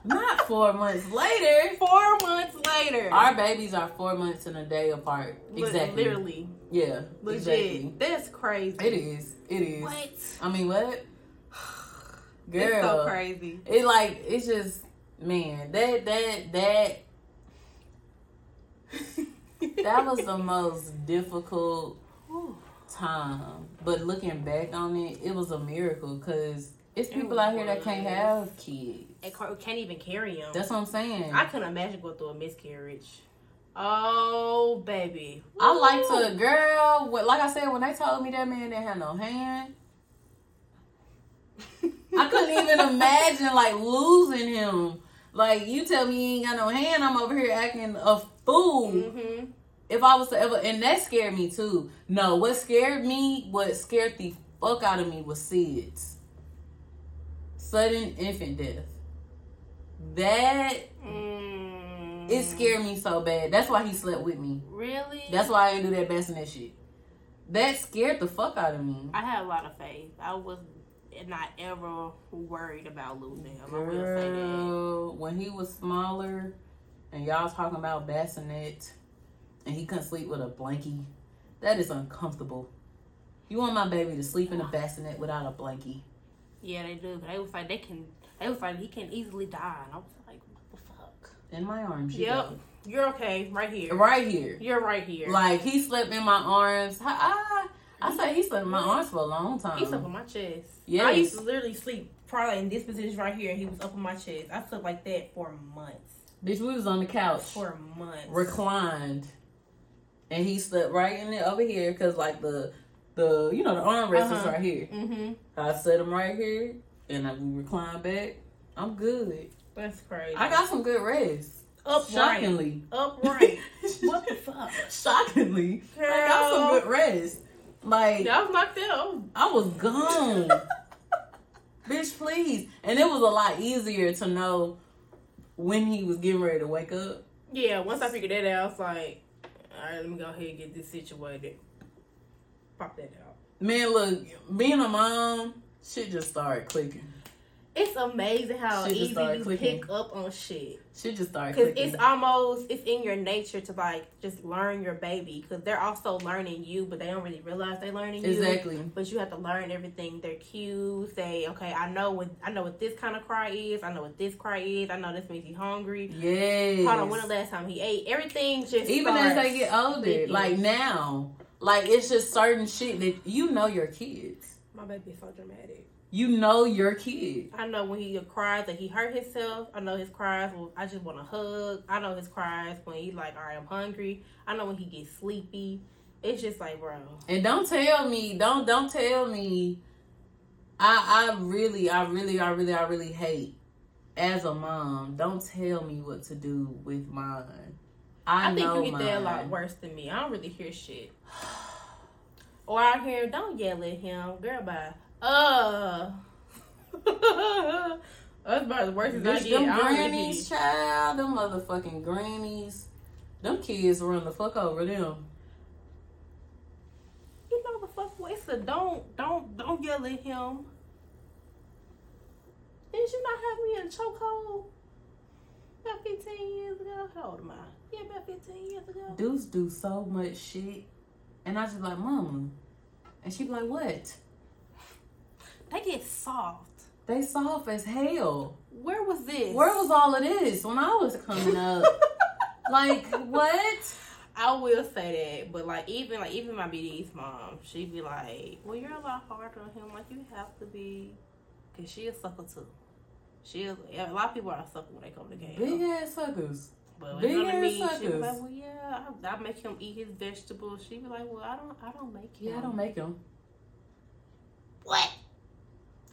Not four months later. Four months later. Our babies are four months and a day apart. Exactly. Literally. Yeah. Legit. Exactly. That's crazy. It is. It is. What? I mean, what? Girl. It's so crazy. It like it's just man that that that that was the most difficult time. But looking back on it, it was a miracle because it's It people out here that can't have kids. And ca- can't even carry him. That's what I'm saying. I couldn't imagine going through a miscarriage. Oh, baby. I like Woo. to, girl. what- Like I said, when they told me that man didn't have no hand, I couldn't even imagine like losing him. Like you tell me he ain't got no hand, I'm over here acting a fool. Mm-hmm. If I was to ever, and that scared me too. No, what scared me, what scared the fuck out of me was SIDS, sudden infant death. That Mm. It scared me so bad. That's why he slept with me. Really? That's why I didn't do that bassinet shit. That scared the fuck out of me. I had a lot of faith. I was not ever worried about losing him. I will say that. When he was smaller and y'all talking about bassinet and he couldn't sleep with a blankie, that is uncomfortable. You want my baby to sleep in a bassinet without a blankie? Yeah, they do. They was like they can. They was like he can easily die, and I was like, what the fuck? In my arms, you Yep. You're okay, right here. Right here. You're right here. Like he slept in my arms. I, I, I say he slept in my arms for a long time. He slept on my chest. Yes. I used to literally sleep probably in this position right here, and he was up on my chest. I slept like that for months. Bitch, we was on the couch, For months. reclined, and he slept right in there over here because like the, the you know the armrest was Uh-huh. right here. mm-hmm. I set him right here, and I we recline back. I'm good. That's crazy. I got some good rest. upright. Shockingly. Upright. what the fuck? Shockingly, I got some good rest. Like I was knocked out. I was gone. Bitch, please. And it was a lot easier to know when he was getting ready to wake up. Yeah, once I figured that out, I was like, all right, let me go ahead and get this situated. Pop that out. Man, look, being a mom, shit just started clicking. It's amazing how easy you clicking. pick up on shit. She just started Because it's almost, it's in your nature to like just learn your baby. Because they're also learning you, but they don't really realize they're learning you. exactly. But you have to learn everything. Their cues. Say, okay, I know what I know what this kind of cry is. I know what this cry is. I know this means he's hungry. Yes. Hold on, when the last time he ate? Everything just Even as they get older, like now, like it's just certain shit that you know your kids. My baby is so dramatic. You know your kid. I know when he cries that he hurt himself. I know his cries when I just want to hug. I know his cries when he's like, all right, I'm hungry. I know when he gets sleepy. It's just like, bro. And don't tell me, don't don't tell me. I I really, I really, I really, I really hate as a mom. Don't tell me what to do with mine. I, I, think you get that a lot worse than me. I don't really hear shit. Or out here, don't yell at him, girl. Bye. Uh. That's about the worse as I get. them grannies, child, them motherfucking grannies, them kids run the fuck over them. You know the fuck what? It's a don't, don't, don't yell at him. Did you not have me in chokehold? About 15 years ago? How old am I? Yeah, about 15 years ago. Dudes do so much shit, and I just like, mama, and she be like, what? They get soft. They soft as hell. Where was this? Where was all of this when I was coming up? like what? I will say that, but like even like even my BD's mom, she'd be like, "Well, you're a lot harder on him. Like you have to be, cause she a sucker too. She is, a lot of people are a sucker when they come to game. Big ass suckers. But Big when it come to ass me, she be like, "Well, yeah, I, I make him eat his vegetables." She be like, "Well, I don't, I don't make him. Yeah, I don't make him. what?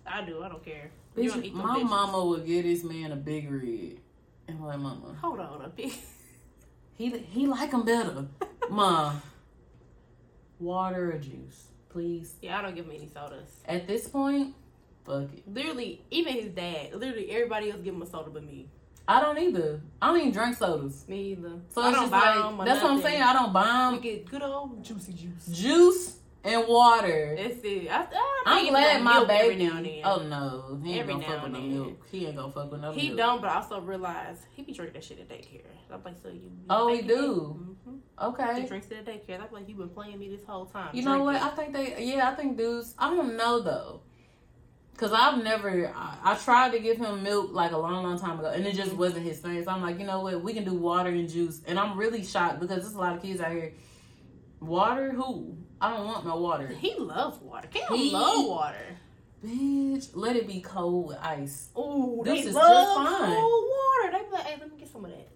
I do. I don't care. You don't eat my veggies. mama would get this man a big red, and I'm like, mama, Hold on, a bit. he he like him better, ma. Water or juice, please. Yeah, I don't give him any sodas. At this point, fuck it. Literally, even his dad. Literally, everybody else give him a soda but me. I don't either. I don't even drink sodas. Me either. So I it's don't just buy like them or that's what I'm saying. I don't buy We 'em. get good old juicy juice. Juice and water. That's it. I, I I'm glad my milk every baby. now and then. Oh no, he ain't Every gonna fuck with no milk. He ain't gonna fuck with no he milk. don't, but I also realize he be drinking that shit at daycare. I'm like, so you. you Oh, he do? Mm-hmm. He Okay. drinks it at daycare. I'm like, you been playing me this whole time. You know what? I think they. Yeah, I think dudes. I don't know though. Cause I've never, I, I tried to give him milk like a long, long time ago, and it just wasn't his thing. So I'm like, you know what? We can do water and juice, and I'm really shocked because there's a lot of kids out here. Water? Who? I don't want no water. He loves water. Cam He- love water. Bitch, let it be cold with ice. Oh, This they is love just fine. cold water. They be like, hey, let me get some of that.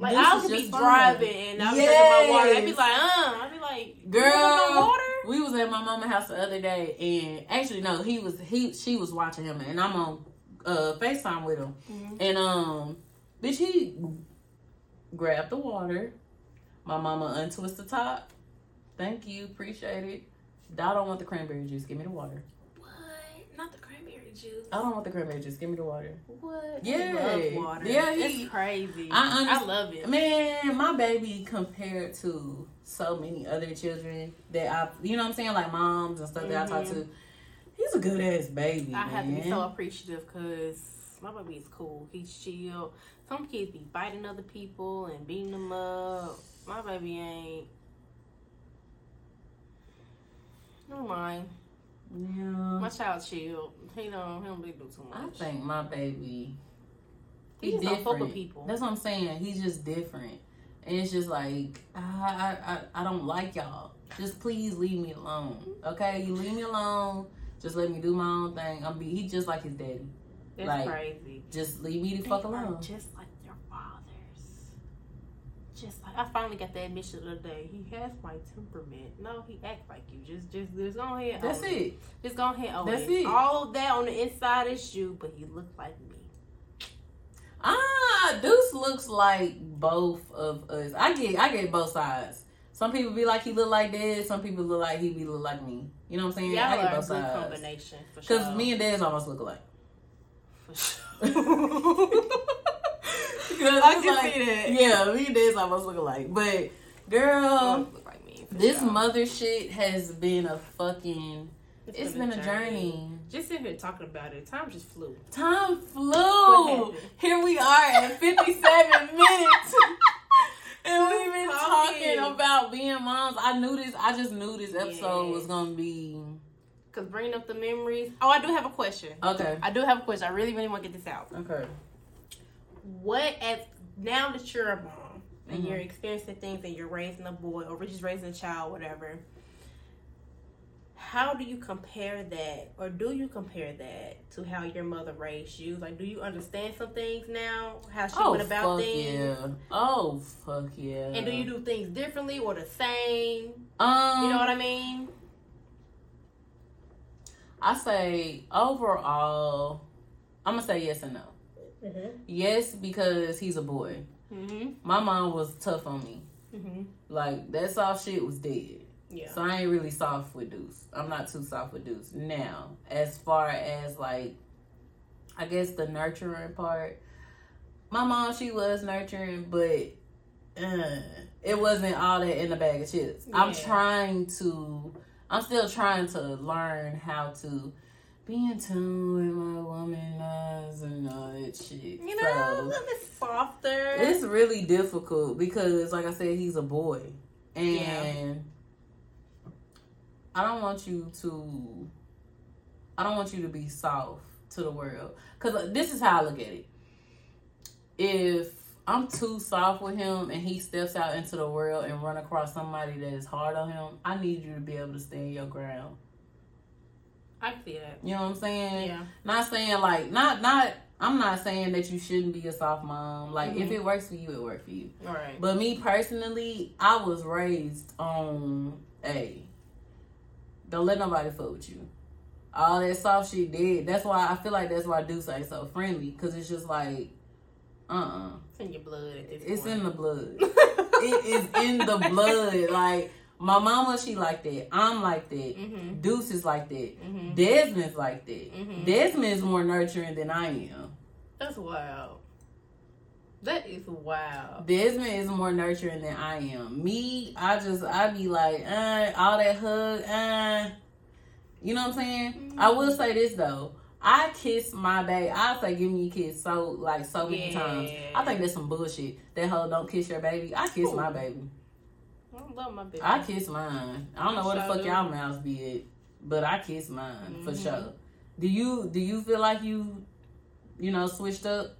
Like This I would be fine. driving and I'll be drinking my water. They be like, uh, I be like, you Girl. want no water? We was at my mama's house the other day, and actually no, he was he she was watching him, and I'm on uh Facetime with him, Mhm. and um, bitch, he grabbed the water. My mama untwist the top. Thank you, appreciate it. I don't want the cranberry juice. Give me the water. What? Not the cranberry juice. I don't want the cranberry juice. Give me the water. What? Yeah. I love water. Yeah, it's crazy. I I, love it. Man, my baby compared to so many other children that I, you know what I'm saying, like moms and stuff that I talk to. Mm-hmm. He's a good ass baby. I have to be so appreciative because my baby is cool. He's chill. Some kids be biting other people and beating them up. My baby ain't. Never mind. Yeah. My child chill. He don't. He don't really do too much. I think my baby. he just don't fuck with people. That's what I'm saying. He's just different, and it's just like I, I, I, I don't like y'all. Just please leave me alone, okay? You leave me alone. Just let me do my own thing. I'm be. He just like his daddy. That's like, crazy. Just leave me the They fuck alone. just like their fathers. Just like I finally got the admission the other day. He has my temperament. No, he acts like you. Just, just, just go ahead. That's own it. Just go ahead. Own That's it. it. All of that on the inside is you, but he looked like me. Ah, Deuce looks like both of us. I get, I get both sides. Some people be like he look like this. Some people look like he be look like me. You know what I'm saying? Y'all I get both sides. combination for sure. Cause me and Dez almost look alike. For sure. Because I can like- see that. Yeah, me and Dez almost look alike. But girl, look like me. this sure. mother shit has been a fucking. it's been a journey. Just sitting here talking about it, time just flew. Time flew. Here we are at 57 minutes. And we've been Talking. talking about being moms. I knew this. I just knew this episode Yeah. was gonna be Cause bringing up the memories. Oh, I do have a question. okay. I do have a question. I really, really want to get this out. Okay. What as now that you're a mom and Mhm. you're experiencing things and you're raising a boy or just raising a child, whatever. How do you compare that, or do you compare that to how your mother raised you? Like, do you understand some things now? How she Oh went about fuck things, yeah. Oh fuck yeah. and do you do things differently or the same? Um. You know what I mean? I say overall, I'm gonna say yes and no. Mm-hmm. Yes, because he's a boy. Mm-hmm. My mom was tough on me. Mm-hmm. Like that soft shit was dead. Yeah. So I ain't really soft with Deuce. I'm not too soft with Deuce. Now, as far as like, I guess the nurturing part, my mom she was nurturing, but uh, it wasn't all that in the bag of chips. I'm trying to. I'm still trying to learn how to be in tune with my womanness and all that shit. You know, a little bit softer. it's really difficult because, like I said, he's a boy, and Yeah. I don't want you to. I don't want you to be soft to the world because uh, this is how I look at it. If I'm too soft with him and he steps out into the world and run across somebody that is hard on him, I need you to be able to stand your ground. I can see that. You know what I'm saying? Yeah. Not saying like not not. I'm not saying that you shouldn't be a soft mom. Like if Mhm. it works for you, it works for you. All right. But me personally, I was raised on a don't let nobody fuck with you. All that soft shit did. That's why I feel like that's why Deuce ain't so friendly. Cause it's just like, uh uh It's in your blood at this It's point. in the blood. it is in the blood. Like my mama, she like that. I'm like that. mm-hmm. Deuce is like that. Mm-hmm. Desmond's like that. Mhm. Desmond's more nurturing than I am. That's wild. That is wild. Desmond is more nurturing than I am. Me, I just I be like, uh, all that hug, uh, you know what I'm saying? I will say this though. I kiss my baby. I say give me a kiss so like so many Yeah. times. I think that's some bullshit. That hoe don't kiss your baby. I kiss my baby. I love my baby. I kiss mine. I don't know where the fuck do. y'all mouths be at, but I kiss mine for Mhm. sure. Do you do you feel like you, you know, switched up?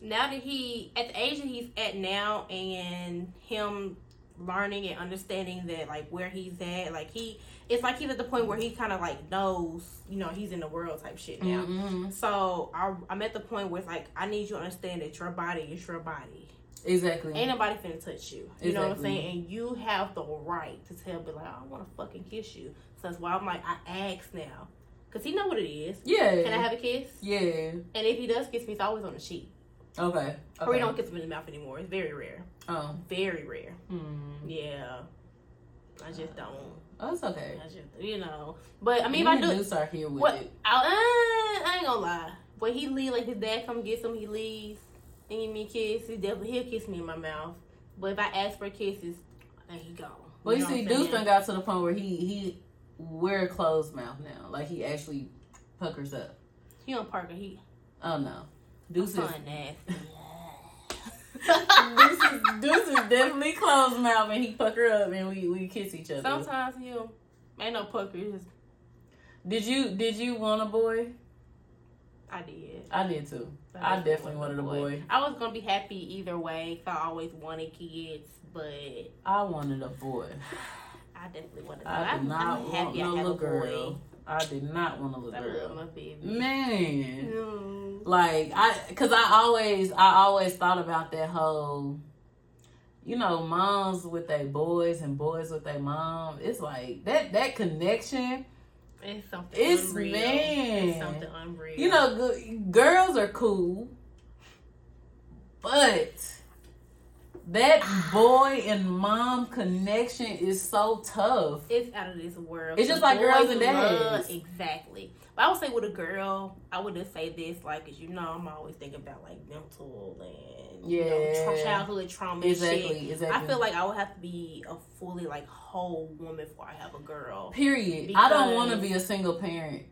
now that he at the age that he's at now and him learning and understanding that like where he's at like he it's like he's at the point where he kind of like knows you know he's in the world type shit now Mhm. so I, i'm at the point where it's like i need you to understand that your body is your body Exactly. ain't nobody finna touch you you know what i'm saying and you have the right to tell me like i want to fucking kiss you so that's why i'm like i ask now because he know what it is yeah. can i have a kiss Yeah. and if he does kiss me it's always on the cheek Okay. or he don't kiss me in the mouth anymore it's very rare Oh. very rare. Hmm. Yeah. I just don't. Oh, it's okay. I just, you know. But I mean, Me if I do, are here with what? it. I, uh, I ain't gonna lie. When he leave, like his dad come get him, he leaves and give me a kiss. He definitely he'll kiss me in my mouth. But if I ask for kisses, then he gone. Well, you know see, I'm Deuce done got to the point where he he wear a closed mouth now. Like he actually puckers up. He on Parker. He Oh no, Deuce is fun nasty. Deuce is, Deuce is definitely closed mouth and he pucker up and we we kiss each other. Sometimes he'll ain't no pucker. Just, Did you did you want a boy? I did. I did too. I definitely wanted a boy. I was gonna be happy either way. I always wanted kids, but I wanted a boy. I definitely wanted. I did not I'm want no little a girl. boy. I did not want a little I girl. Man. Mm. Like I, cause I always, I always thought about that whole, you know, moms with their boys and boys with their mom. It's like that that connection. It's something It's unreal. man. It's something unreal. You know, g- girls are cool, but that boy and mom connection is so tough. it's out of this world. It's just like girls and dads. Exactly. But I would say with a girl, I would just say this, like, cause you know, I'm always thinking about like mental and you know, Yeah. tra- childhood trauma. and shit. Exactly, exactly. I feel like I would have to be a fully like whole woman before I have a girl Period. I don't want to be a single parent.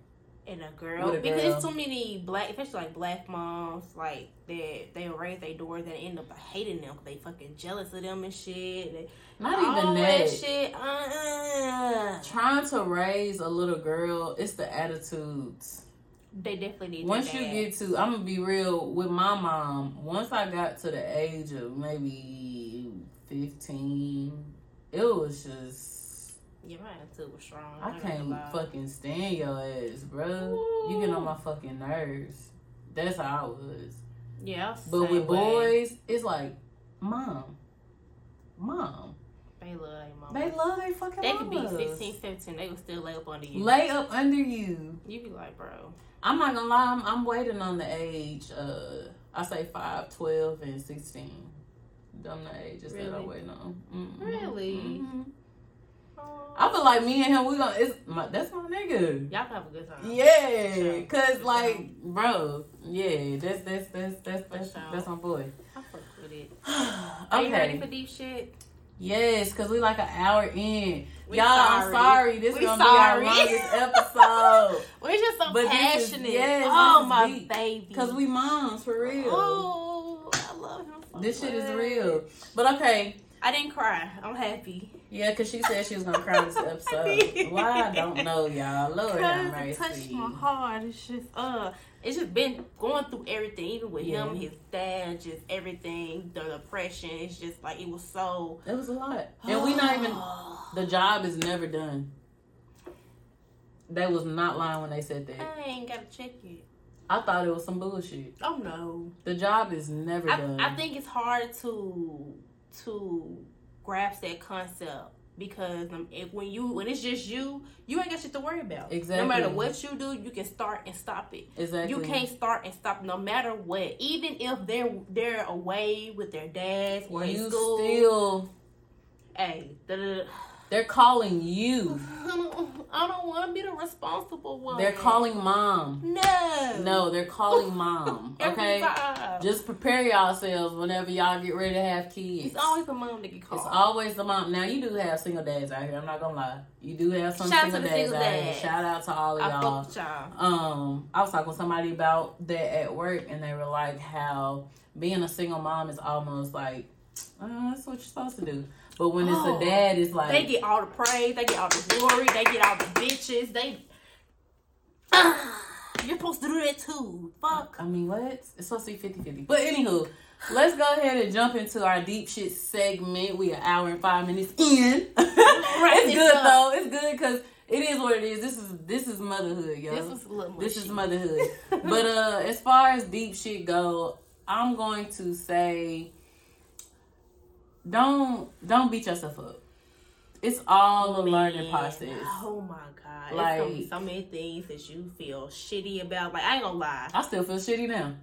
and a girl a because girl. there's too many black, especially like black moms, like that they raise their daughters and end up hating them because they fucking jealous of them and shit. They, Not even that. shit. Uh, Trying to raise a little girl, it's the attitudes. They definitely need. Once you get to, I'm gonna be real with my mom. Once I got to the age of maybe 15, it was just yeah, my attitude was strong. I gonna can't fucking stand your ass, bro. You get on my fucking nerves. That's how I was. Yeah, I But with way. boys, it's like, mom, mom. They love their mama. They love their fucking They could be mamas. 16, 17. They would still lay up under you. Lay up under you. You be like, bro. I'm not gonna lie, I'm, I'm waiting on the age, uh, I say 5, 12, and 16. Them the ages that I'm waiting on. Mhm. Really? Mhm. Oh. I feel like me and him, we gonna, it's my, that's my nigga. Y'all can have a good time. Yeah, Sure. cause For like, bro, yeah, that's that's that's that's that's, sure. that's my boy. I fuck with it. Are you ready for okay, deep shit? Yes, cause we like an hour in. We Y'all, I'm sorry. sorry. This We gonna sorry. be our longest episode. We're just so But this is- passionate. yes, oh my deep. baby. Cause we moms for real. Oh, I love him. So This shit is real. But okay, I didn't cry. I'm happy. yeah, cause she said she was gonna cry this episode. Why I don't know, y'all. Lord have Because it touched my heart. It's just uh it's just been going through everything, even with Yeah. him, his dad, just everything, the depression. It's just like it was so It was a lot, and we not even. The job is never done. They was not lying when they said that. I ain't gotta check it. I thought it was some bullshit. Oh no. The job is never done. I, I think it's hard to to grasp that concept because um, if, when you when it's just you, you ain't got shit to worry about. Exactly. No matter what you do, you can start and stop it. exactly. You can't start and stop no matter what. Even if they're they're away with their dads or in You school. still. hey, da-da-da. They're calling you. I don't, want to be the responsible one. They're calling mom. No. No, they're calling mom. Okay. Just prepare yourselves whenever y'all get ready to have kids. it's always the mom that get called. It's always the mom. Now you do have single dads out here. I'm not gonna lie. You do have some Shout out to single dads single out here. Shout out to all of I y'all. y'all. Um, I was talking with somebody about that at work, and they were like, "How being a single mom is almost like uh, that's what you're supposed to do." But when it's Oh, a dad, it's like They get all the praise, they get all the glory, they get all the bitches. They, you're supposed to do that too. Fuck. I mean, what? It's supposed to be 50 50. But anywho, let's go ahead and jump into our deep shit segment. We are an hour and five minutes in. it's good up. though. It's good because it is what it is. This is this is motherhood, yo. This was a little This is motherhood. but uh as far as deep shit go, I'm going to say don't don't beat yourself up. It's all a learning process. Oh my god! Like- it's gonna be so many things that you feel shitty about. Like I ain't gonna lie. I still feel shitty now.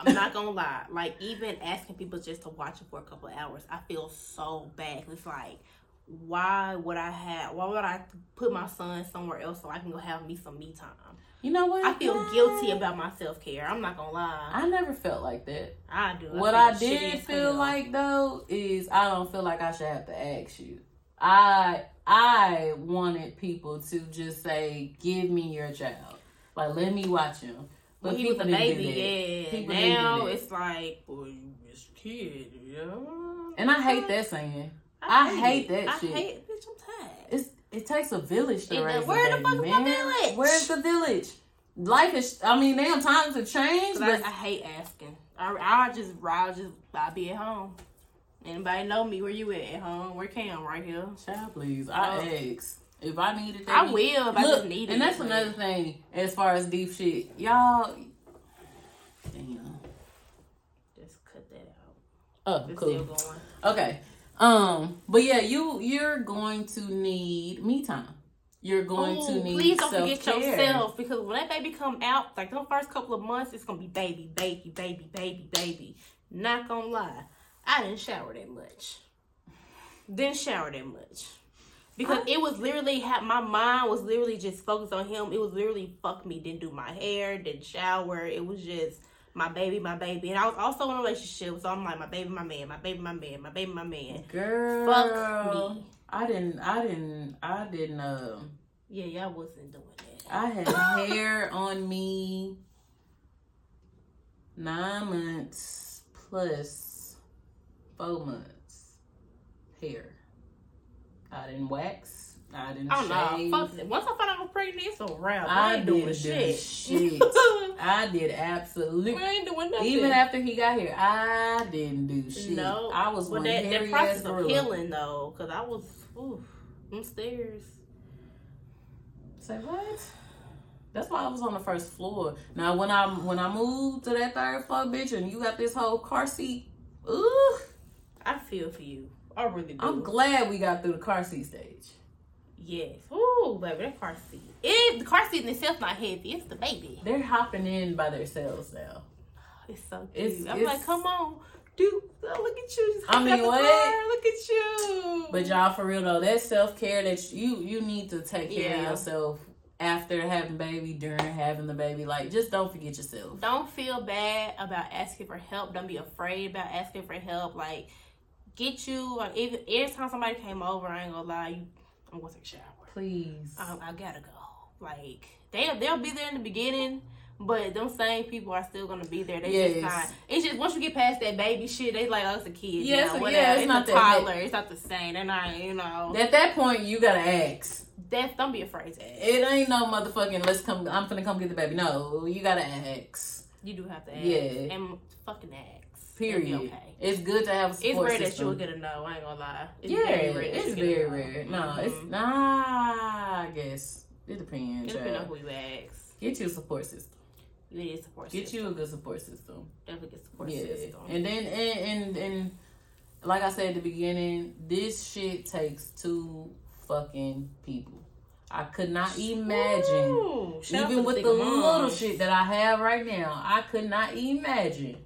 I'm not gonna lie. Like even asking people just to watch it for a couple of hours, I feel so bad. It's like, why would I have? Why would I put my son somewhere else so I can go have me some me time? You know what? I feel guilty about my self care. I'm not gonna lie. I never felt like that. I do. what I did feel like though is I don't feel like I should have to ask you. I I wanted people to just say, "Give me your child, like let me watch him." But when he was a people didn't do baby, yeah. People now it's like, boy, you a kid, yeah. And I hate that saying. I hate it. that I shit. hate it takes a village to It- raise where the fuck is man. my village? Where's the village? Life is. I mean, damn, times have changed. 'Cause I, But I hate asking. I, I just, I just, I be at home. Anybody know me? Where you at? At home? Where Cam? Right here. child, please, I No. ask if I needed that. I will if I Look, just need it. and that's but- another thing as far as deep shit, y'all. Damn. Just cut that out. Oh, It's cool. still going. Okay. Um, but yeah, you you're going to need me time. You're going to Ooh, need please don't forget yourself because when that baby come out, like the first couple of months, it's gonna be baby, baby, baby, baby, baby. Not gonna lie, I didn't shower that much. Didn't shower that much because it was literally my mind was literally just focused on him. It was literally fuck me. Didn't do my hair, didn't shower. It was just my baby, my baby, and I was also in a relationship, so I'm like my baby, my man, my baby, my man, my baby, my man. Girl, Fuck me. I didn't. I didn't. I didn't. Um. Yeah, y'all wasn't doing that. I had hair on me nine months plus four months hair. I didn't wax. I didn't don't shave. Fuck it. Once I found out I was pregnant, it's a wrap. I I ain't doing do shit. shit. I did absolutely. we ain't doing nothing. Even after he got here, I didn't do shit. no, I was but one that, that process of gorilla. healing though, because I was ooh, them stairs. Say what? That's why I was on the first floor. Now when I when I moved to that third floor, bitch, and you got this whole car seat, ooh, I feel for you. I really do. I'm glad we got through the car seat stage. Yes. Ooh, baby, that car seat. It the car seat in itself not heavy. It's the baby. They're hopping in by themselves now. It's so cute. It's- I'm it's- like, come on, dude. Oh, look at you. Just I mean, what? car. Look at you. But y'all, for real though, that self care that you you need to take care of yourself after having baby, during having the baby. Like, just don't forget yourself. don't feel bad about asking for help. Don't be afraid about asking for help. Like, get you. Like, even every time somebody came over, I ain't gonna lie, you, I'm gonna take a shower. Please. I, I gotta go. Like, they they'll be there in the beginning. But them same people are still gonna be there. They Yes. just not. It's just once you get past that baby shit, they like, oh, a kid. Yeah, now, it's whatever. yeah, it's it's, not a toddler. It's not the same. They're not. You know. At that point, you gotta ask. That's don't be afraid to ask. It ain't no motherfucking let's come. I'm finna come get the baby. No, you gotta ask. You do have to ask. Yeah. And fucking ask. Period. Okay. It's good to have a support. It's rare that you'll get a no. I ain't gonna lie. It's yeah, very rare. it's you get a very no. rare. No, it's Mhm. nah. I guess it depends. It depends on who you ask. Get you a support system. You need a support Get system. you a good support system. Definitely get support yeah, system. and then and, and and like I said at the beginning, this shit takes two fucking people. I could not imagine. Ooh, shout out to Even with the little shit that I have right now, I could not imagine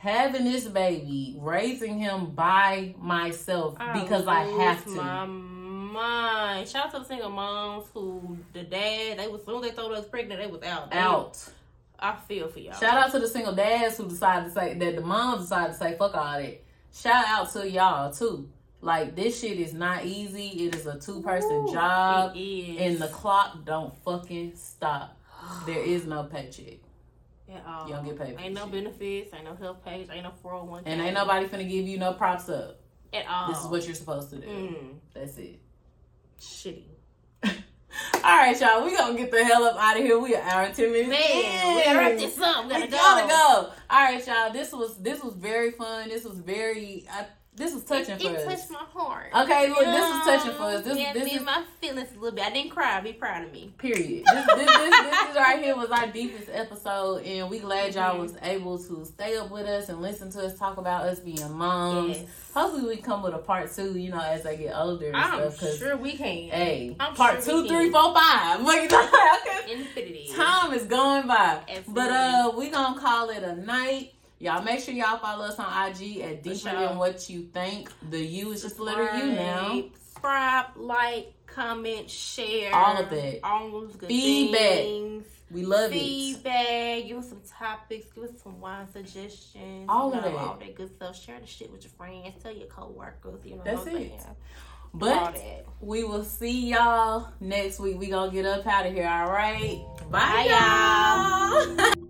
having this baby, raising him by myself because I have to. My mind. Shout out to the single moms who the dad they was soon as they told us pregnant they was out. They- Out. I feel for y'all. Shout out to the single dads who decided to say that the moms decided to say fuck all that. Shout out to y'all too. Like this shit is not easy. It is a two person job, it is. and the clock don't fucking stop. There is no paycheck, At all. You don't get paid Ain't no shit. benefits. Ain't no health page. Ain't no four hundred one. and ain't nobody finna give you no props up. at all. This is what you're supposed to do. Mm, That's it. shitty. All right, y'all. We gonna get the hell up out of here. We are hour and ten minutes. Man, we gotta wrap this up. We gotta We go. gotta go. All right, y'all. This was this was very fun. This was very. I, this was touching it, for it us. It touched my heart. Okay, look, this was touching for us. This, yeah, this is my feelings a little bit. I didn't cry. Be proud of me. period. This, this, this, this is right here was our deepest episode, and we glad y'all Mhm. was able to stay up with us and listen to us talk about us being moms. Yes. Hopefully, we come with a part two. You know, as they get older and I'm stuff. Sure we can. hey, I'm part sure two, can. four, five. okay. Infinity. Time is going by. Absolutely. But uh we gonna call it a night. Y'all make sure y'all follow us on IG at Deeper sure. Than What You Think. The U is just the letter U now. Subscribe, like, comment, share. All of that. All those good Feedback. things. We love it. Feedback. Give us some topics. Give us some wine suggestions. All you of know, that. All that good stuff. Share the shit with your friends. Tell your coworkers. You know That's what I'm it. saying? But we will see y'all next week. We gonna get up out of here, all right? Bye, Bye y'all.